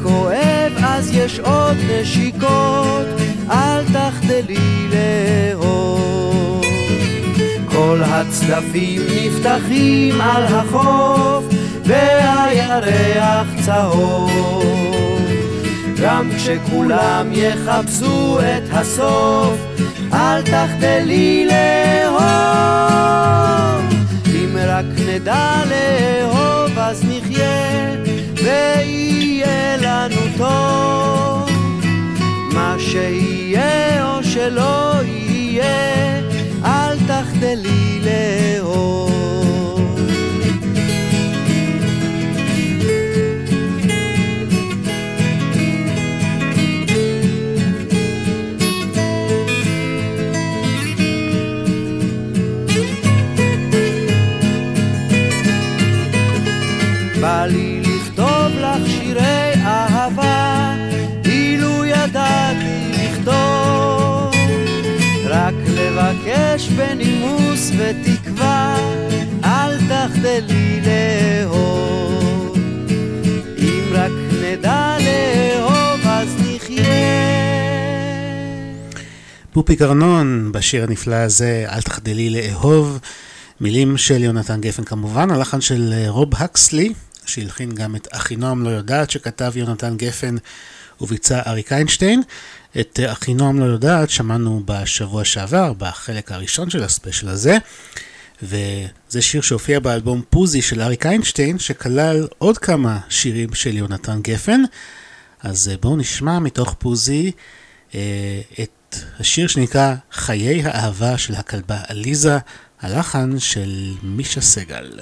כואב אז יש עוד נשיקות, אל תחדלי לאהוב. כל הצדפים נפתחים על החוף, והירח צהוב. גם כשכולם יחפשו את הסוף, אל תחדלי לאהוב. אם רק נדע לאהוב אז מה שיהיה או שלא יהיה, אל תחדלי לאהוב. לבקש בנימוס ותקווה, אל תחדלי לאהוב. אם רק נדע לאהוב אז נחיה. פופי קרנון בשיר הנפלא הזה, אל תחדלי לאהוב. מילים של יונתן גפן כמובן, הלחן של אה, רוב הקסלי, שהלחין גם את אחינועם לא יודעת, שכתב יונתן גפן וביצע אריק איינשטיין. את אה, אחינועם לא יודעת שמענו בשבוע שעבר, בחלק הראשון של הספיישל הזה, וזה שיר שהופיע באלבום פוזי של אריק איינשטיין, שכלל עוד כמה שירים של יונתן גפן. אז אה, בואו נשמע מתוך פוזי אה, את השיר שנקרא חיי האהבה של הכלבה עליזה, הלחן של מישה סגל.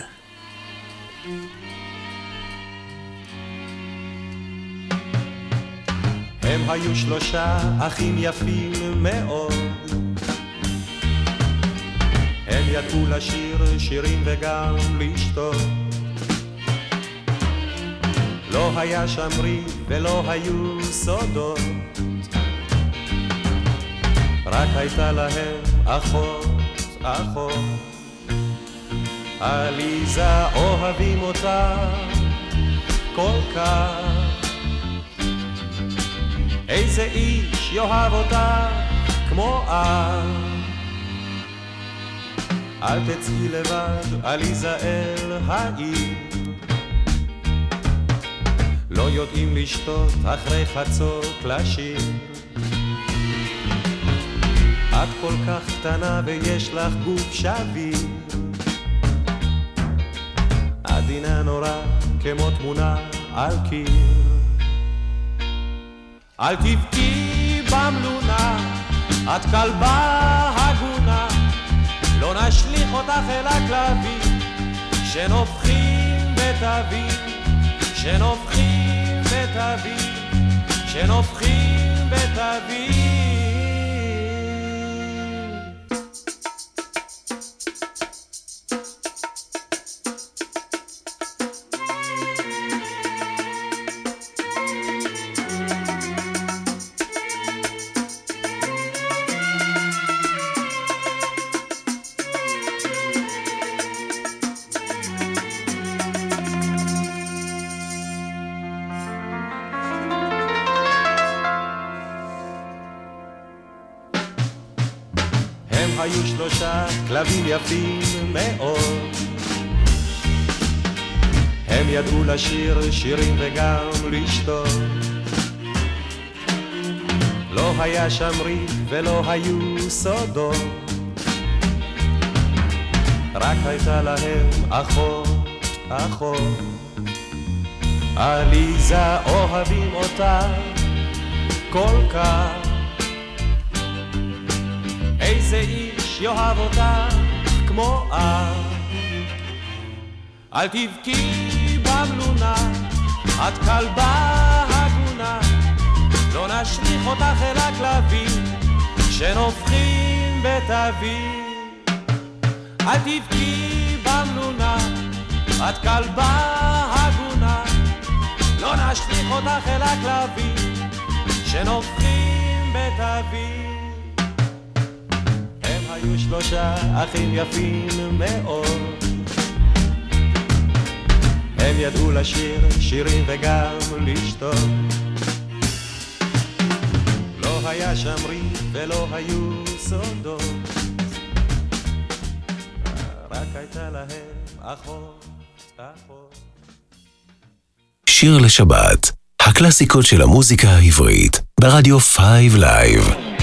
היו שלושה אחים יפים מאוד. הם ידעו לשיר שירים וגם לשתות. לא היה שם ריב ולא היו סודות. רק הייתה להם אחות, אחות. עליזה אוהבים אותה כל כך. איזה איש יאהב אותה כמו אב. אל תצאי לבד, עליזה אל העיר. לא יודעים לשתות אחרי חצות לשיר. את כל כך קטנה ויש לך גוף שביר. עדינה נורא כמו תמונה על קיר. אל תבכי במלונה, את כלבה הגונה, לא נשליך אותך אל הכלבים, שנופחים בתווים, שנופחים בתווים, שנופחים בתווים. ריב ולא היו סודות. רק הייתה להם אחות, אחות. עליזה אוהבים אותה כל כך. איזה איש יאהב אותך כמו אב. אל תבכי במלונה, את כלבה נשליך אותך אל הכלבים, שנופחים בתווים. אל תבכי במלונה, את כלבה הגונה, לא נשליך אותך אל הכלבים, שנופחים בתווים. הם היו שלושה אחים יפים מאוד. הם ידעו לשיר שירים וגם לשתות. היה שם ריב ולא היו סודות, רק הייתה להם אחות, אחות. שיר לשבת, הקלאסיקות של המוזיקה העברית, ברדיו 5 לייב.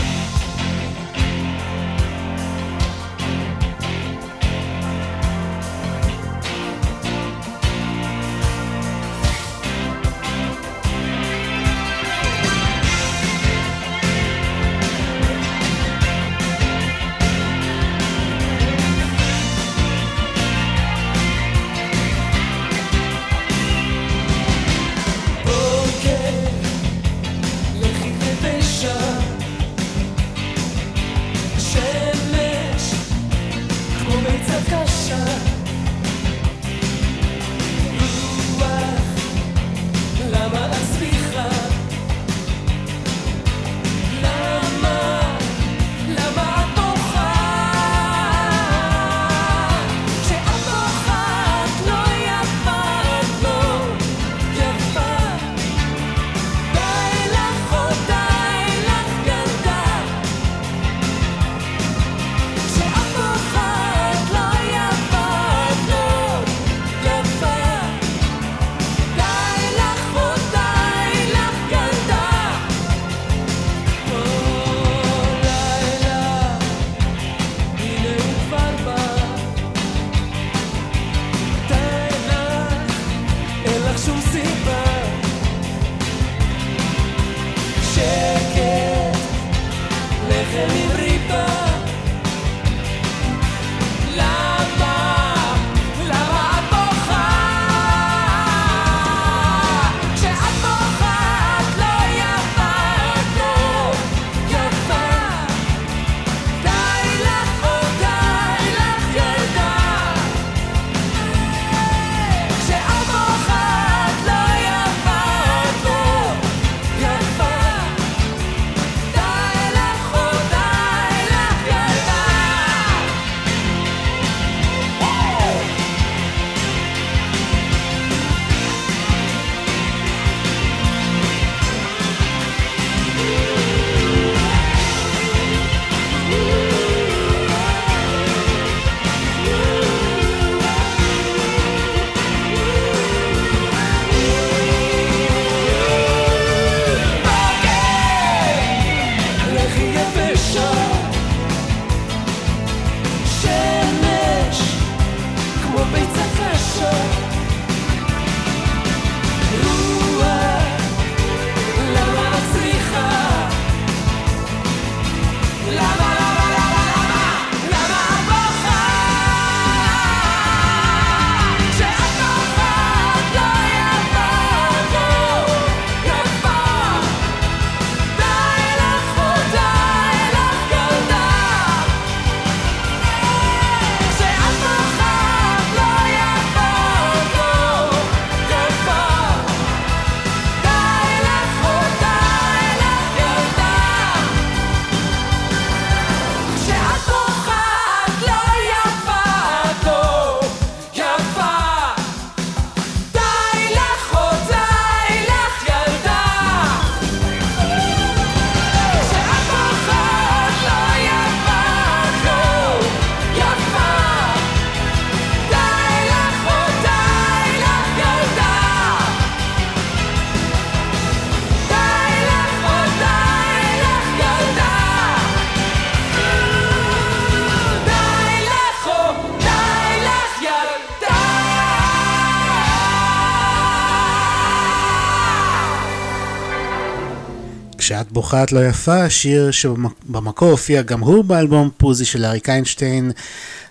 את לא יפה, שיר שבמקור הופיע גם הוא באלבום פוזי של אריק איינשטיין,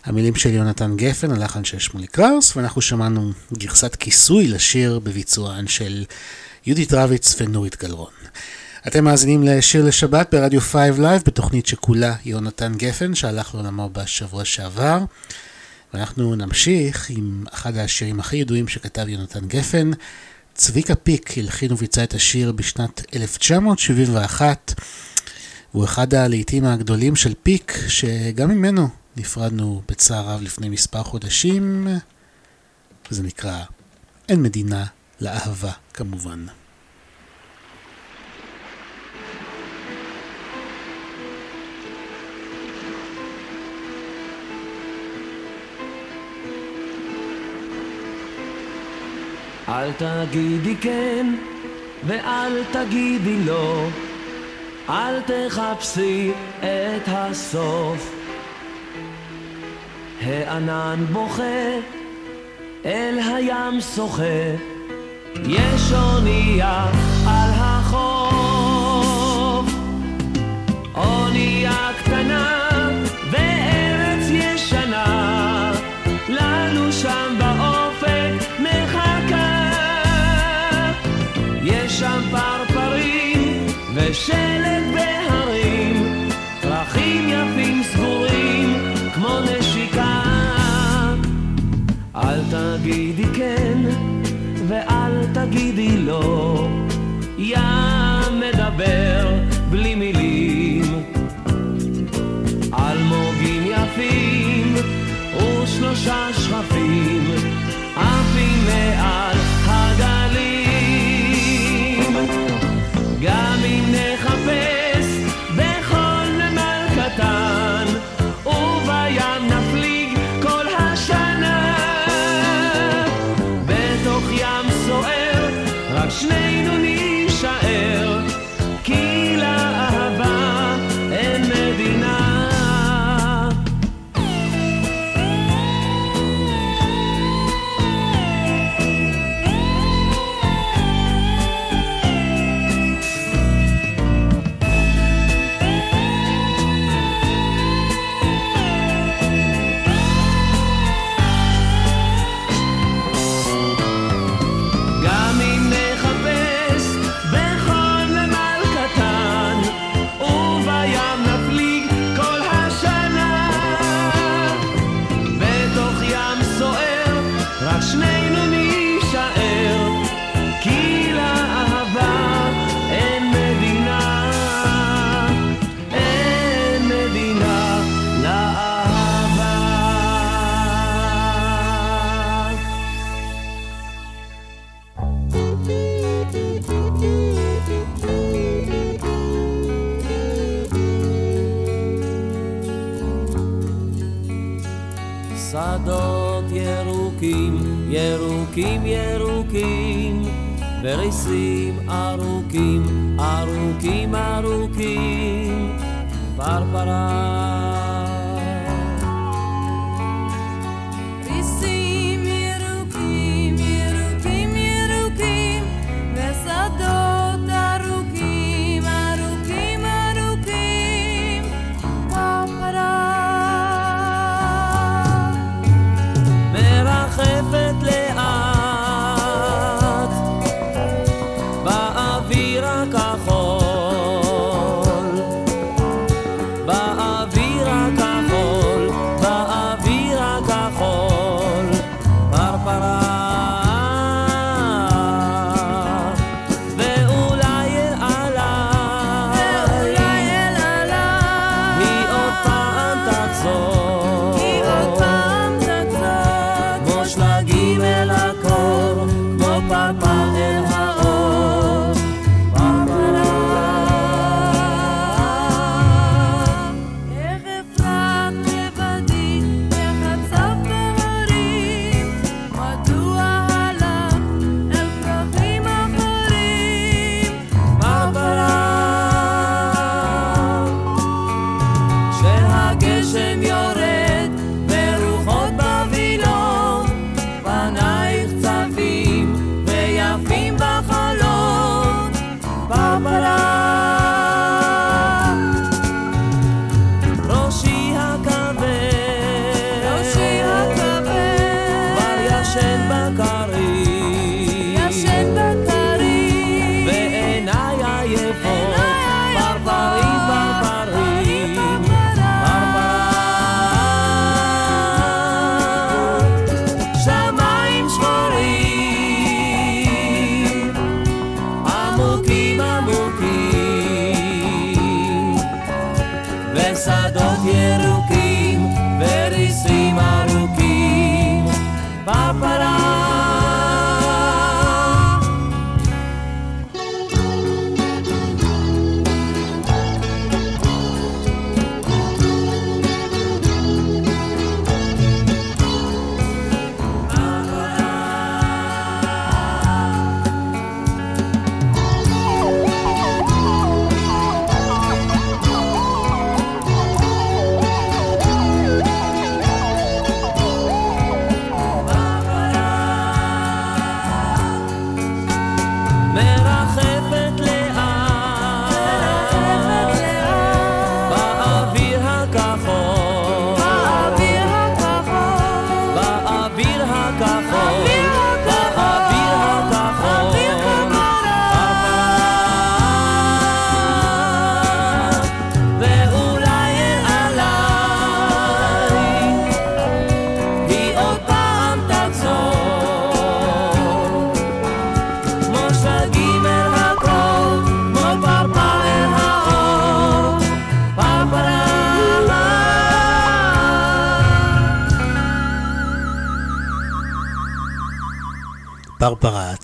המילים של יונתן גפן, הלחן של שמולי קראוס, ואנחנו שמענו גרסת כיסוי לשיר בביצוען של יהודית רביץ ונורית גלרון. אתם מאזינים לשיר לשבת ברדיו 5 לייב, בתוכנית שכולה יונתן גפן, שהלך לעולמו בשבוע שעבר. ואנחנו נמשיך עם אחד השירים הכי ידועים שכתב יונתן גפן. צביקה פיק הלחין וביצע את השיר בשנת 1971. הוא אחד הלעיתים הגדולים של פיק, שגם ממנו נפרדנו בצער רב לפני מספר חודשים, וזה נקרא "אין מדינה לאהבה" כמובן. אל תגידי כן ואל תגידי לא, אל תחפשי את הסוף. הענן בוכה, אל הים שוחה, יש אונייה על החוף. אונייה קטנה שלו, ים מדבר בלי מילים, אלמוגים יפים ושלושה שרפים. פרקים ירוקים וריסים ארוכים, ארוכים ארוכים, פרפרה.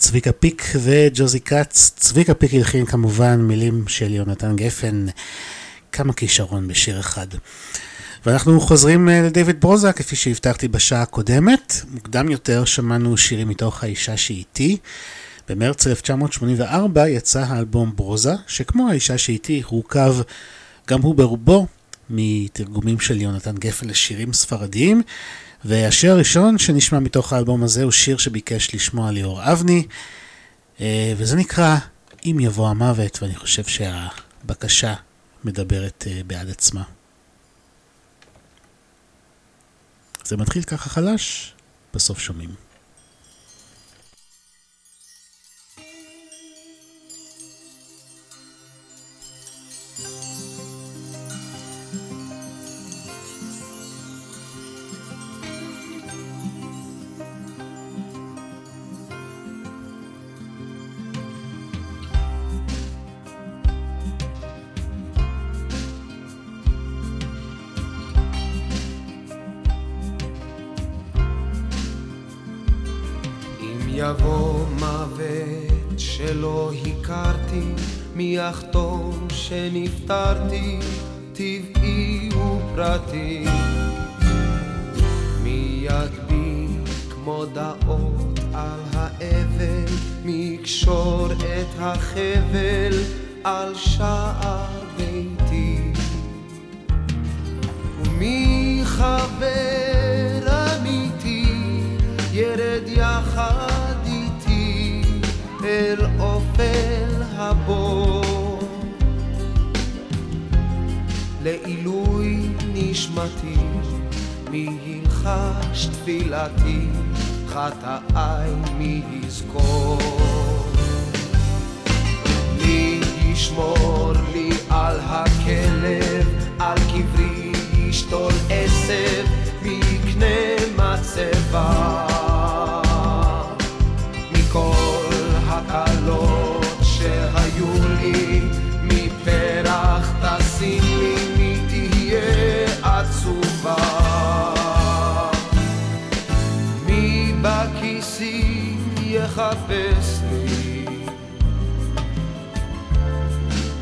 צביקה פיק וג'וזי כץ. צביקה פיק הלחין כמובן מילים של יונתן גפן, כמה כישרון בשיר אחד. ואנחנו חוזרים אה, לדייוויד ברוזה, כפי שהבטחתי בשעה הקודמת. מוקדם יותר שמענו שירים מתוך האישה שאיתי. במרץ 1984 יצא האלבום ברוזה, שכמו האישה שאיתי הורכב גם הוא ברובו מתרגומים של יונתן גפן לשירים ספרדיים. והשיר הראשון שנשמע מתוך האלבום הזה הוא שיר שביקש לשמוע ליאור אבני, אה, וזה נקרא אם יבוא המוות, ואני חושב שהבקשה מדברת אה, בעד עצמה. זה מתחיל ככה חלש, בסוף שומעים. שנפטרתי, טבעי ופרטי. מי ידביק מודעות על האבל, מי יקשור את החבל על שער ביתי. ומי חבר אמיתי ירד יחד איתי אל אופל הבור לעילוי נשמתי מי ילחש תפילתי חטאי מי יזכור. מי ישמור לי על הכלב על קברי ישתול עשב מי יקנה מצבה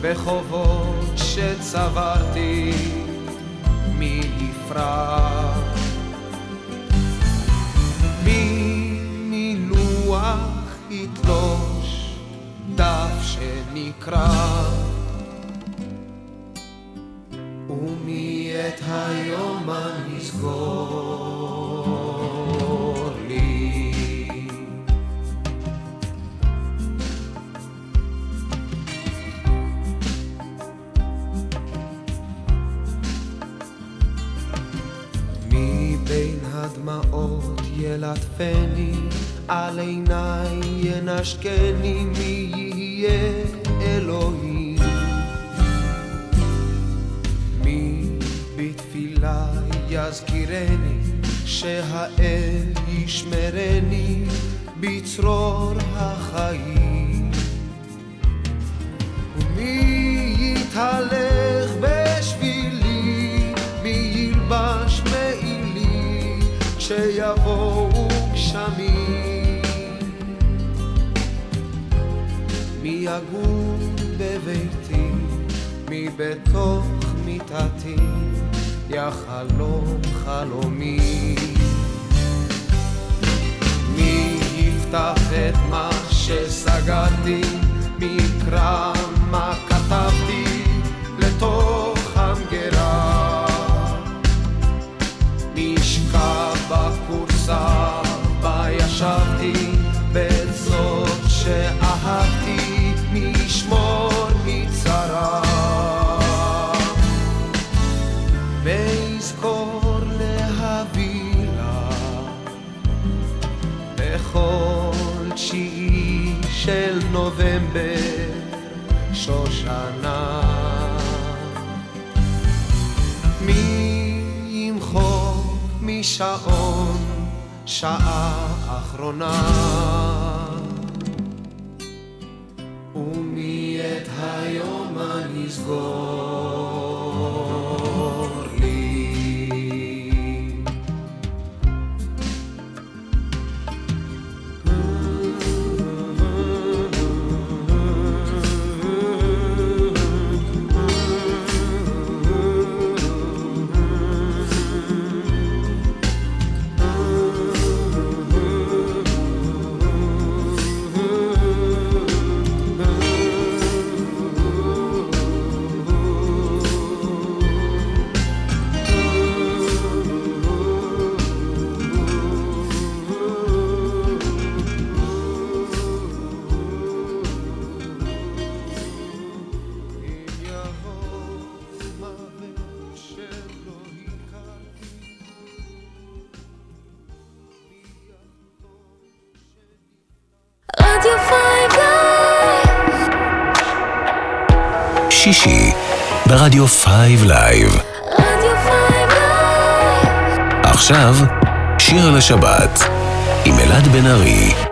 בחובות שצברתי מי יפרח מי מלוח יתלוש דף שנקרא. ומי את היום הנזכור מבין הדמעות ילטפני, על עיניי ינשקני, מי יהיה אלוהים? מי בתפילה יזכירני, שהאל ישמרני בצרור החיים? ומי יתהלך בשבילי, כשיבואו גשמים? מי יגור בביתי, מי בתוך מיטתי, יחלום חלומי? מי יפתח את מה שסגרתי, מי יקרא משעון שעה אחרונה? ומי את היום הנזכור שיר לשבת, עם אלעד בן ארי.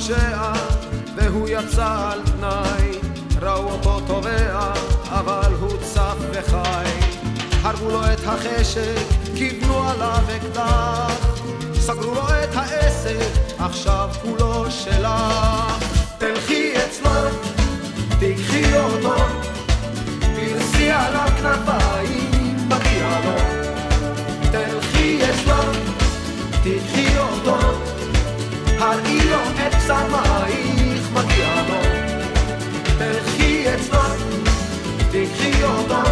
הפושע והוא יצא על תנאי ראו אותו טובע אבל הוא צף וחי. הרגו לו את החשק כיוונו עליו אקדח. סגרו לו את העסק עכשיו כולו קסמייך, מגיע לו. תלכי אצלו, תקחי אותו,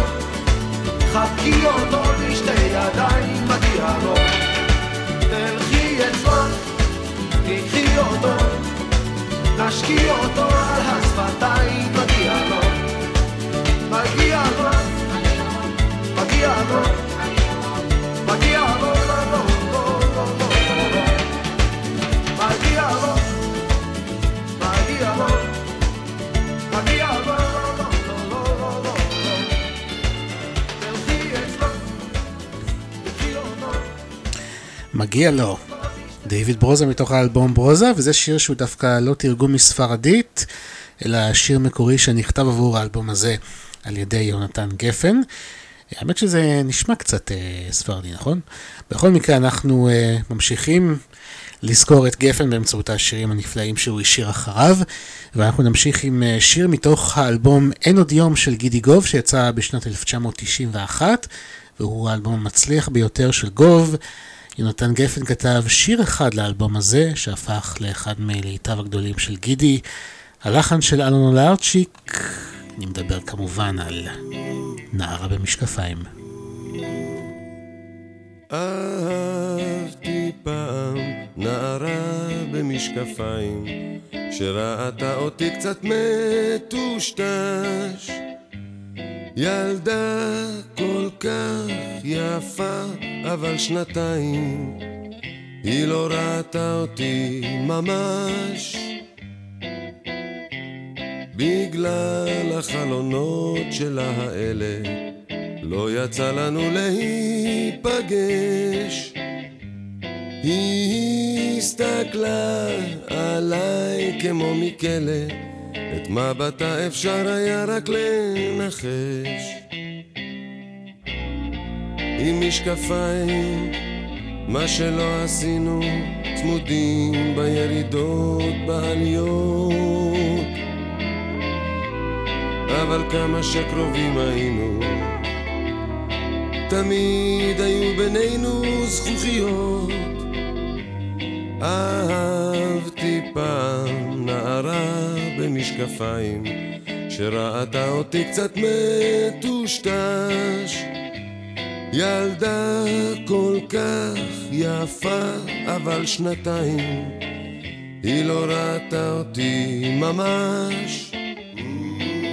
חבקי אותו בשתי ידיים, מגיע לו. תלכי אצלו, תקחי אותו, תשקי אותו על השפתיים, מגיע לו. מגיע לו, מגיע לו, מגיע לו, מגיע לו. דיוויד ברוזה מתוך האלבום ברוזה, וזה שיר שהוא דווקא לא תרגום מספרדית, אלא שיר מקורי שנכתב עבור האלבום הזה על ידי יונתן גפן. האמת שזה נשמע קצת אה, ספרדי, נכון? בכל מקרה, אנחנו אה, ממשיכים לזכור את גפן באמצעות השירים הנפלאים שהוא השאיר אחריו, ואנחנו נמשיך עם אה, שיר מתוך האלבום אין עוד יום של גידי גוב, שיצא בשנת 1991, והוא האלבום המצליח ביותר של גוב. יונתן גפן כתב שיר אחד לאלבום הזה, שהפך לאחד מלהיטיו הגדולים של גידי. הלחן של אלון אולרצ'יק, אני מדבר כמובן על נערה במשקפיים. אהבתי פעם נערה במשקפיים שראתה אותי קצת מטושטש ילדה כל כך יפה אבל שנתיים. היא לא ראתה אותי ממש. בגלל החלונות שלה האלה לא יצא לנו להיפגש. היא הסתכלה עליי כמו מכלא, את מבטה אפשר היה רק לנחש. עם משקפיים, מה שלא עשינו, צמודים בירידות, בעליות. אבל כמה שקרובים היינו, תמיד היו בינינו זכוכיות. אהבתי במשקפיים, שראתה אותי קצת מטושטש. ילדה כל כך יפה, אבל שנתיים, היא לא ראתה אותי ממש.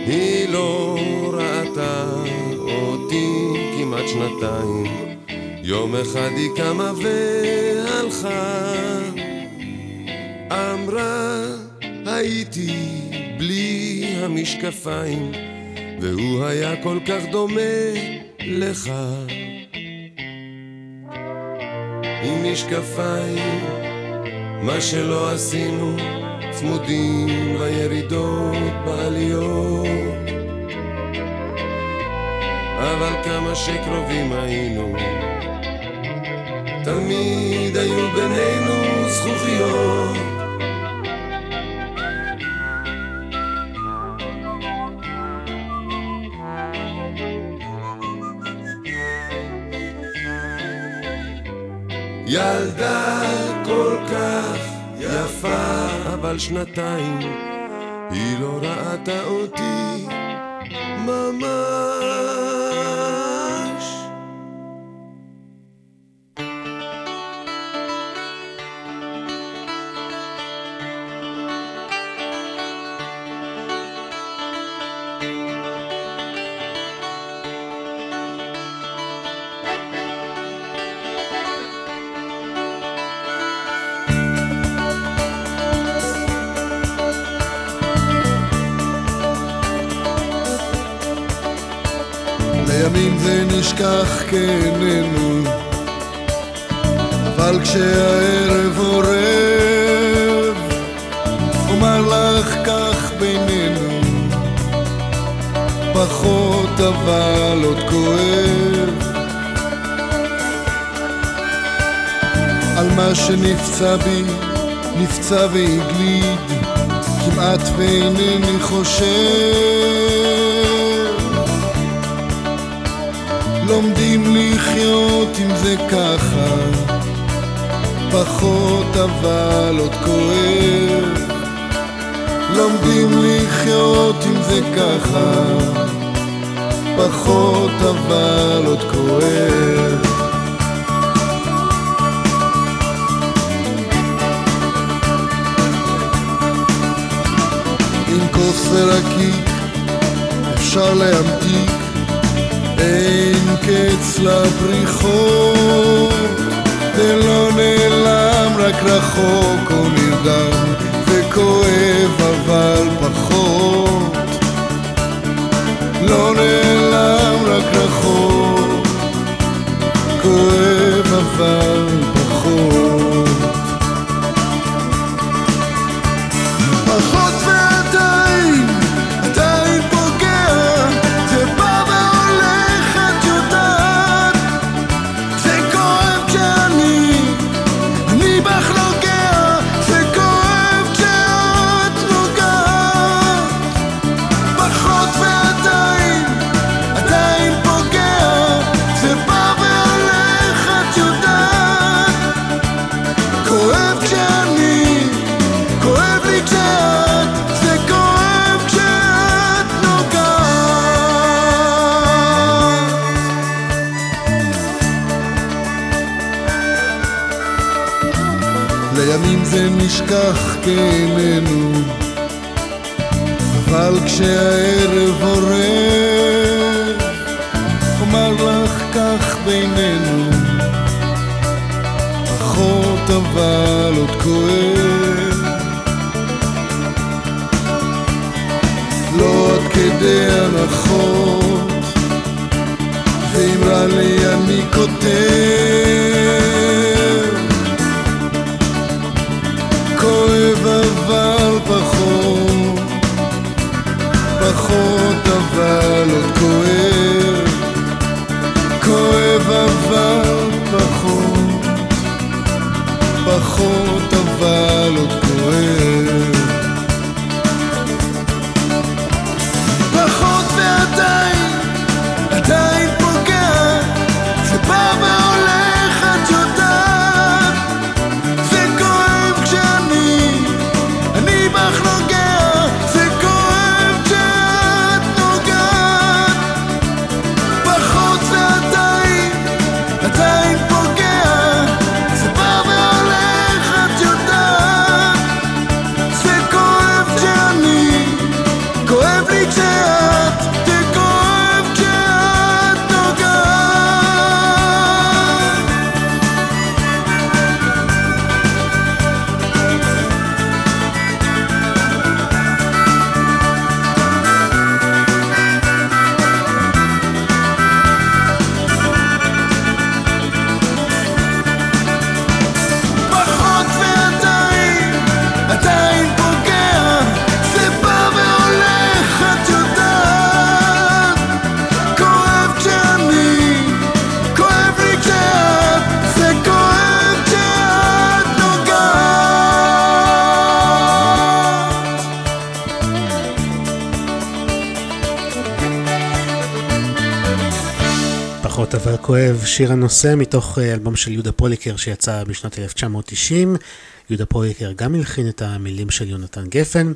היא לא ראתה אותי כמעט שנתיים. יום אחד היא קמה והלכה, אמרה הייתי בלי המשקפיים, והוא היה כל כך דומה לך. עם משקפיים, מה שלא עשינו, צמודים בירידות, בעליות. אבל כמה שקרובים היינו, תמיד היו בינינו זכוכיות. ילדה כל כך יפה, אבל שנתיים היא לא ראתה אותי ממש. נשכח כאיננו, אבל כשהערב עורב, אומר לך כך בינינו, פחות אבל עוד כואב. על מה שנפצע בי, נפצע והגליד, כמעט ואינני חושב. לומדים לחיות עם זה ככה, פחות אבל עוד כואב. לומדים לחיות עם זה ככה, פחות אבל עוד כואב. עם כוס ורקיק אפשר להמתיק אין קץ לפריחות, זה לא נעלם, רק רחוק או נרדם, וכואב אבל פחות. לא נעלם, רק רחוק, כואב אבל כאיננו, אבל כשהערב עורב, אומר לך כך בינינו, פחות אבל עוד כואב. לא עד כדי הנחות, ואם רע לי אני כותב, שיר הנושא מתוך אה, אלבום של יהודה פוליקר שיצא בשנת 1990. יהודה פוליקר גם הלחין את המילים של יונתן גפן.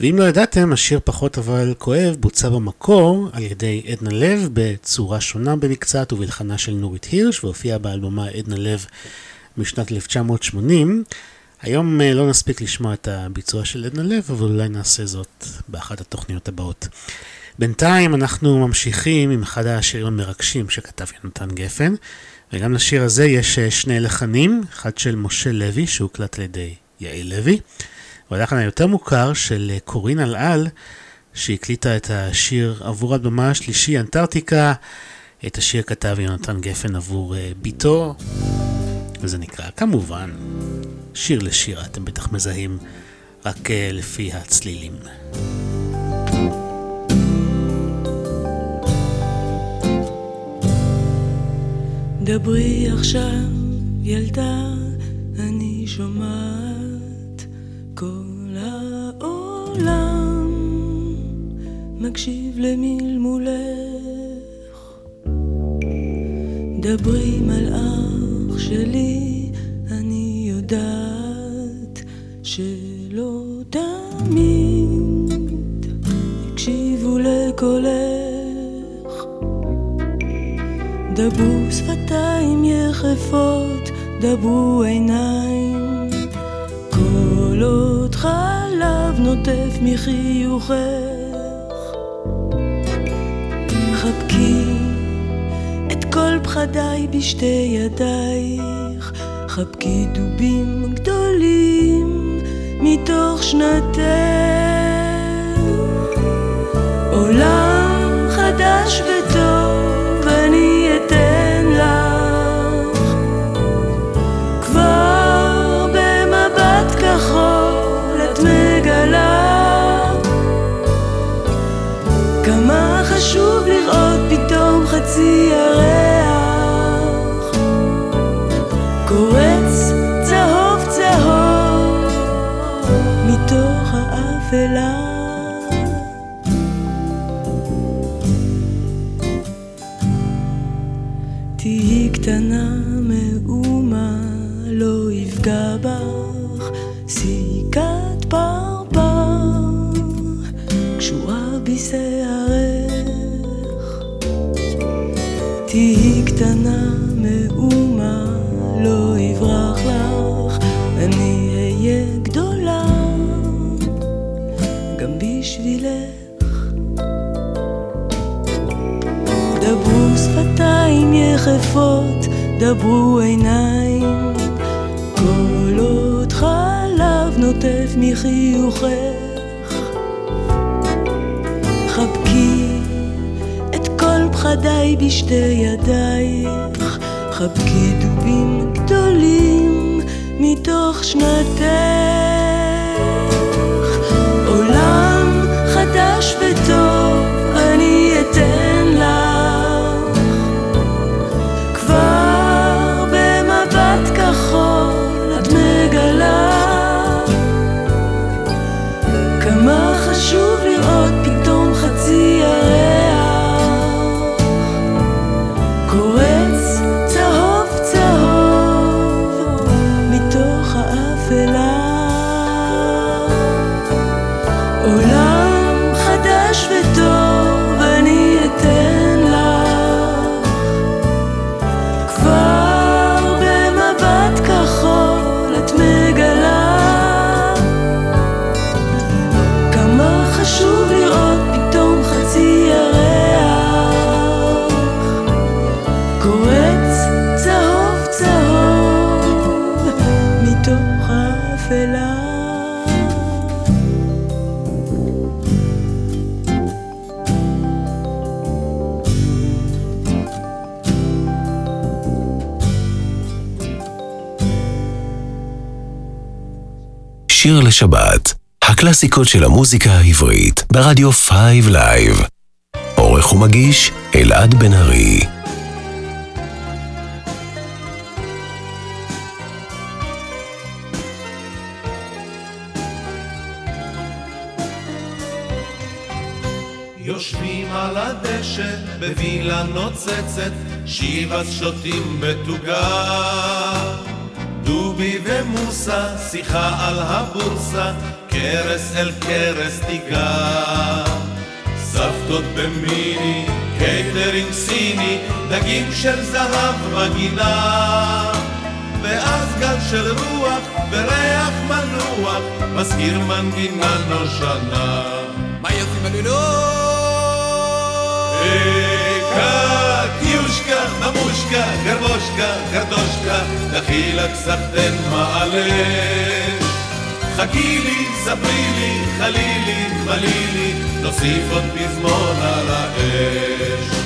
ואם לא ידעתם, השיר פחות אבל כואב בוצע במקור על ידי עדנה לב בצורה שונה במקצת ובלחנה של נורית הירש והופיע באלבומה עדנה לב משנת 1980. היום אה, לא נספיק לשמוע את הביצוע של עדנה לב, אבל אולי נעשה זאת באחת התוכניות הבאות. בינתיים אנחנו ממשיכים עם אחד השירים המרגשים שכתב יונתן גפן, וגם לשיר הזה יש אה, שני לחנים, אחד של משה לוי שהוקלט על ידי יעל לוי, והלחן היותר מוכר של אה, קורין אלעל, שהקליטה את השיר עבור הבמה השלישי, אנטארקטיקה. את השיר כתב יונתן גפן עבור אה, ביתו, וזה נקרא כמובן שיר לשירה, אתם בטח מזהים רק לפי הצלילים. דברי עכשיו, ילדה, אני שומעת כל העולם מקשיב למלמולך. דברי מלאך שלי, אני יודעת שפתיים יחפות, דברו עיניים, כל עוד חלב נוטף מחיוכך. חבקי את כל פחדיי בשתי ידייך, חבקי דובים גדולים מתוך שנתך. עולם חדש וטוב דברו עיניים, כל עוד חלב נוטף מחיוכך. חבקי את כל פחדיי בשתי ידייך, חבקי דובים גדולים מתוך שנתך. לשבת, הקלאסיקות של המוזיקה העברית, ברדיו 5 לייב. עורך ומגיש, אלעד בן ארי. יושבים על הדשא בווילה נוצצת, שיבס שותים בתוגה. דובי ומוסה, שיחה על הבורסה, כרס אל כרס תיגע. סבתות במיני, קייטרינג סיני, דגים של זהב בגינה. ואז גל של רוח וריח מנוח, מזכיר מנגינה נושנה. מה יוצאים בלילות? קטיושקה, ממושקה, גרבושקה, גרדושקה, דחילק סחטן מעלש. חכי לי, ספרי לי, חלי לי, מלי לי, נוסיף עוד פזמון על האש.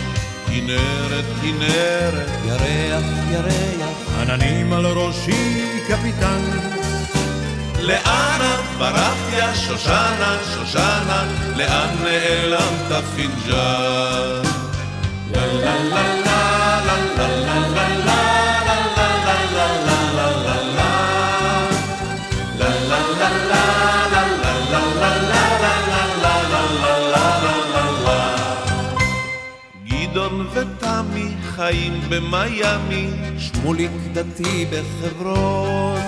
כנרת, כנרת, ירח, ירח, עננים על ראשי, קפיטן. לאנה ברחת יא שושנה, שושנה, לאן נעלמת פינג'אן? חיים במיאמי, שמוליק דתי בחברון,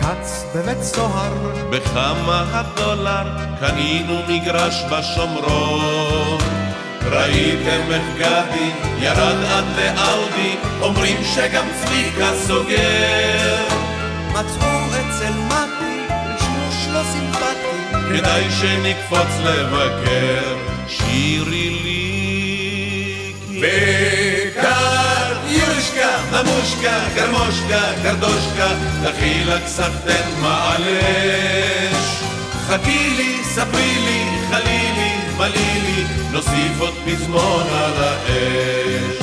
כץ בבית סוהר, בכמה הדולר קנינו מגרש בשומרון. ראיתם איך גדי ירד עד לאאודי, אומרים שגם צביקה סוגר. מצאו אצל מתי לשלוש לא סימפטי, כדאי שנקפוץ לבקר, שירי לי כי... בקטיושקה, ממושקה, גרמושקה, גרדושקה, דחילק סחטן מעלש. חכי לי, ספרי לי, לי, מלי לי, נוסיף עוד פזמון על האש.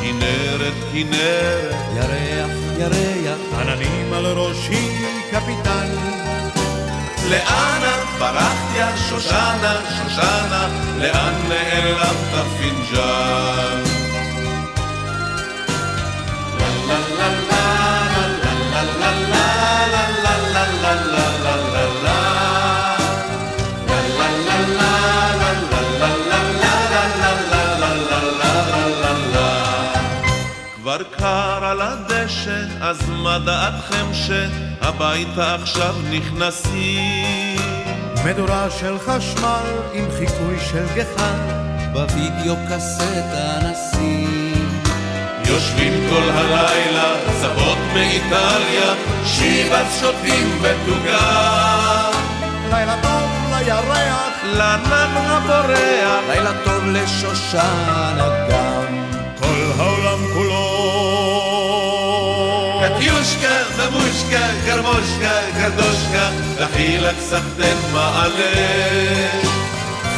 כנרת, כנרת, ירח, ירח, עננים על ראשי, קפיטן. לאנה ברחת יא שושנה, שושנה, לאן נעלמת פינג'אן? לה לה לה לה לה לה לה לה לה לה אז מה דעתכם שהביתה עכשיו נכנסים? מדורה של חשמל עם חיקוי של גחל, בווידאו קסטה נשים. יושבים כל הלילה, סבות מאיטליה, שיבת שותים בתוגה. לילה טוב לירח, לענן הבורח, לילה טוב לשושנה גם. כל העולם כולו. קטיושקה, ממושקה, גרמושקה, גרדושקה, דחילק סחטן מעלש.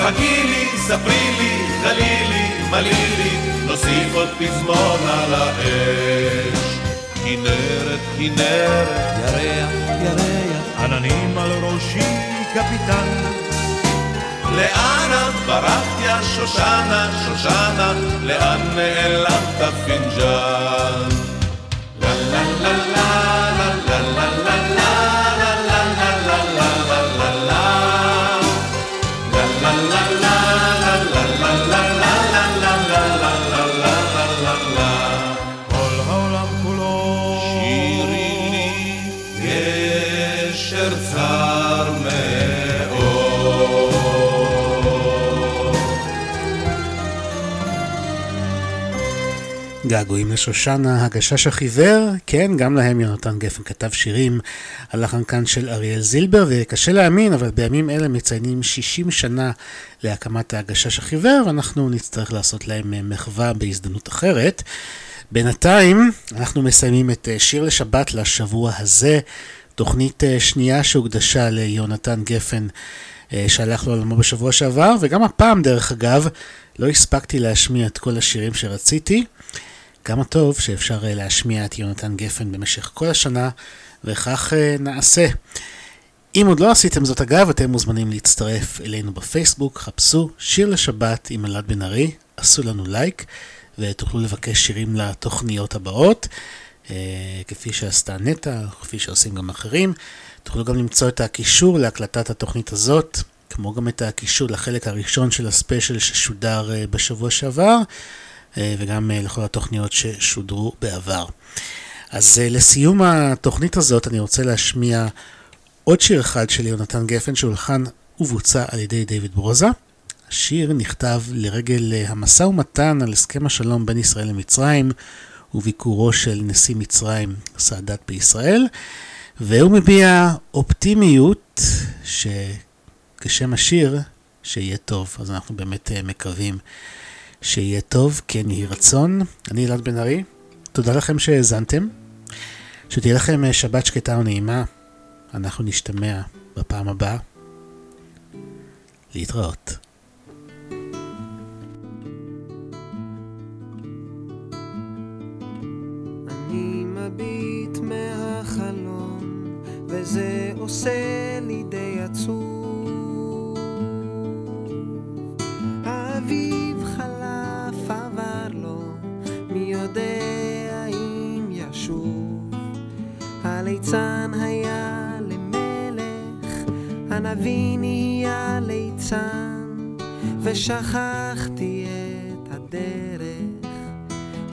חכי לי, ספרי לי, חלי לי, מלי לי, נוסיף עוד פזמון על האש. כנרת, כנרת, ירח, ירח, עננים על ראשי, קפיטן. את ברחת יא שושנה, שושנה, לאן נעלמת פינג'אן? געגועים לשושנה, הגשש החיוור, כן, גם להם יונתן גפן כתב שירים, הלחן כאן של אריאל זילבר, וקשה להאמין, אבל בימים אלה מציינים 60 שנה להקמת הגשש החיוור, ואנחנו נצטרך לעשות להם אה, מחווה בהזדמנות אחרת. בינתיים, אנחנו מסיימים את אה, שיר לשבת לשבוע הזה, תוכנית אה, שנייה שהוקדשה ליונתן גפן. שהלך לעולמו בשבוע שעבר, וגם הפעם, דרך אגב, לא הספקתי להשמיע את כל השירים שרציתי. כמה טוב שאפשר להשמיע את יונתן גפן במשך כל השנה, וכך נעשה. אם עוד לא עשיתם זאת אגב, אתם מוזמנים להצטרף אלינו בפייסבוק, חפשו שיר לשבת עם אלעד בן ארי, עשו לנו לייק ותוכלו לבקש שירים לתוכניות הבאות, אה, כפי שעשתה נטע, כפי שעושים גם אחרים. תוכלו גם למצוא את הקישור להקלטת התוכנית הזאת, כמו גם את הקישור לחלק הראשון של הספיישל ששודר אה, בשבוע שעבר, אה, וגם אה, לכל התוכניות ששודרו בעבר. אז אה, לסיום התוכנית הזאת אני רוצה להשמיע עוד שיר אחד של יונתן גפן שהולחן ובוצע על ידי דיוויד ברוזה. השיר נכתב לרגל אה, המשא ומתן על הסכם השלום בין ישראל למצרים וביקורו של נשיא מצרים סאדאת בישראל, והוא מביע אופטימיות שכשם השיר שיהיה טוב, אז אנחנו באמת אה, מקווים שיהיה טוב, כן יהי רצון. אני אלעד בן ארי, תודה לכם שהאזנתם, שתהיה לכם אה, שבת שקטה ונעימה. אנחנו נשתמע בפעם הבאה. להתראות. מביט מהחלום, וזה עושה לי די עצוב. האביב יודע אם ישוב. הליצן היה למלך, הנביא נהיה ליצן, ושכחתי את הדרך,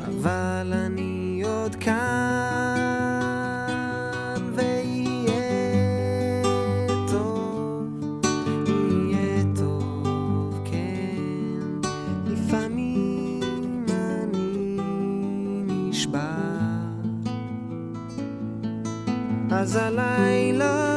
אבל אני עוד כאן, אז הלילה,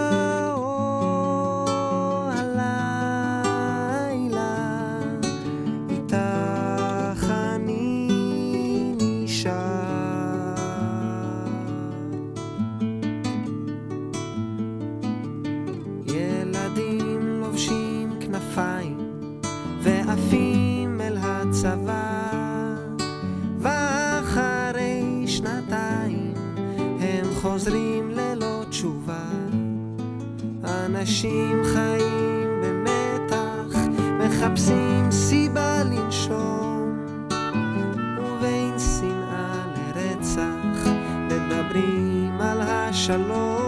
אנשים חיים במתח, מחפשים סיבה לנשום, ובין שנאה לרצח מדברים על השלום.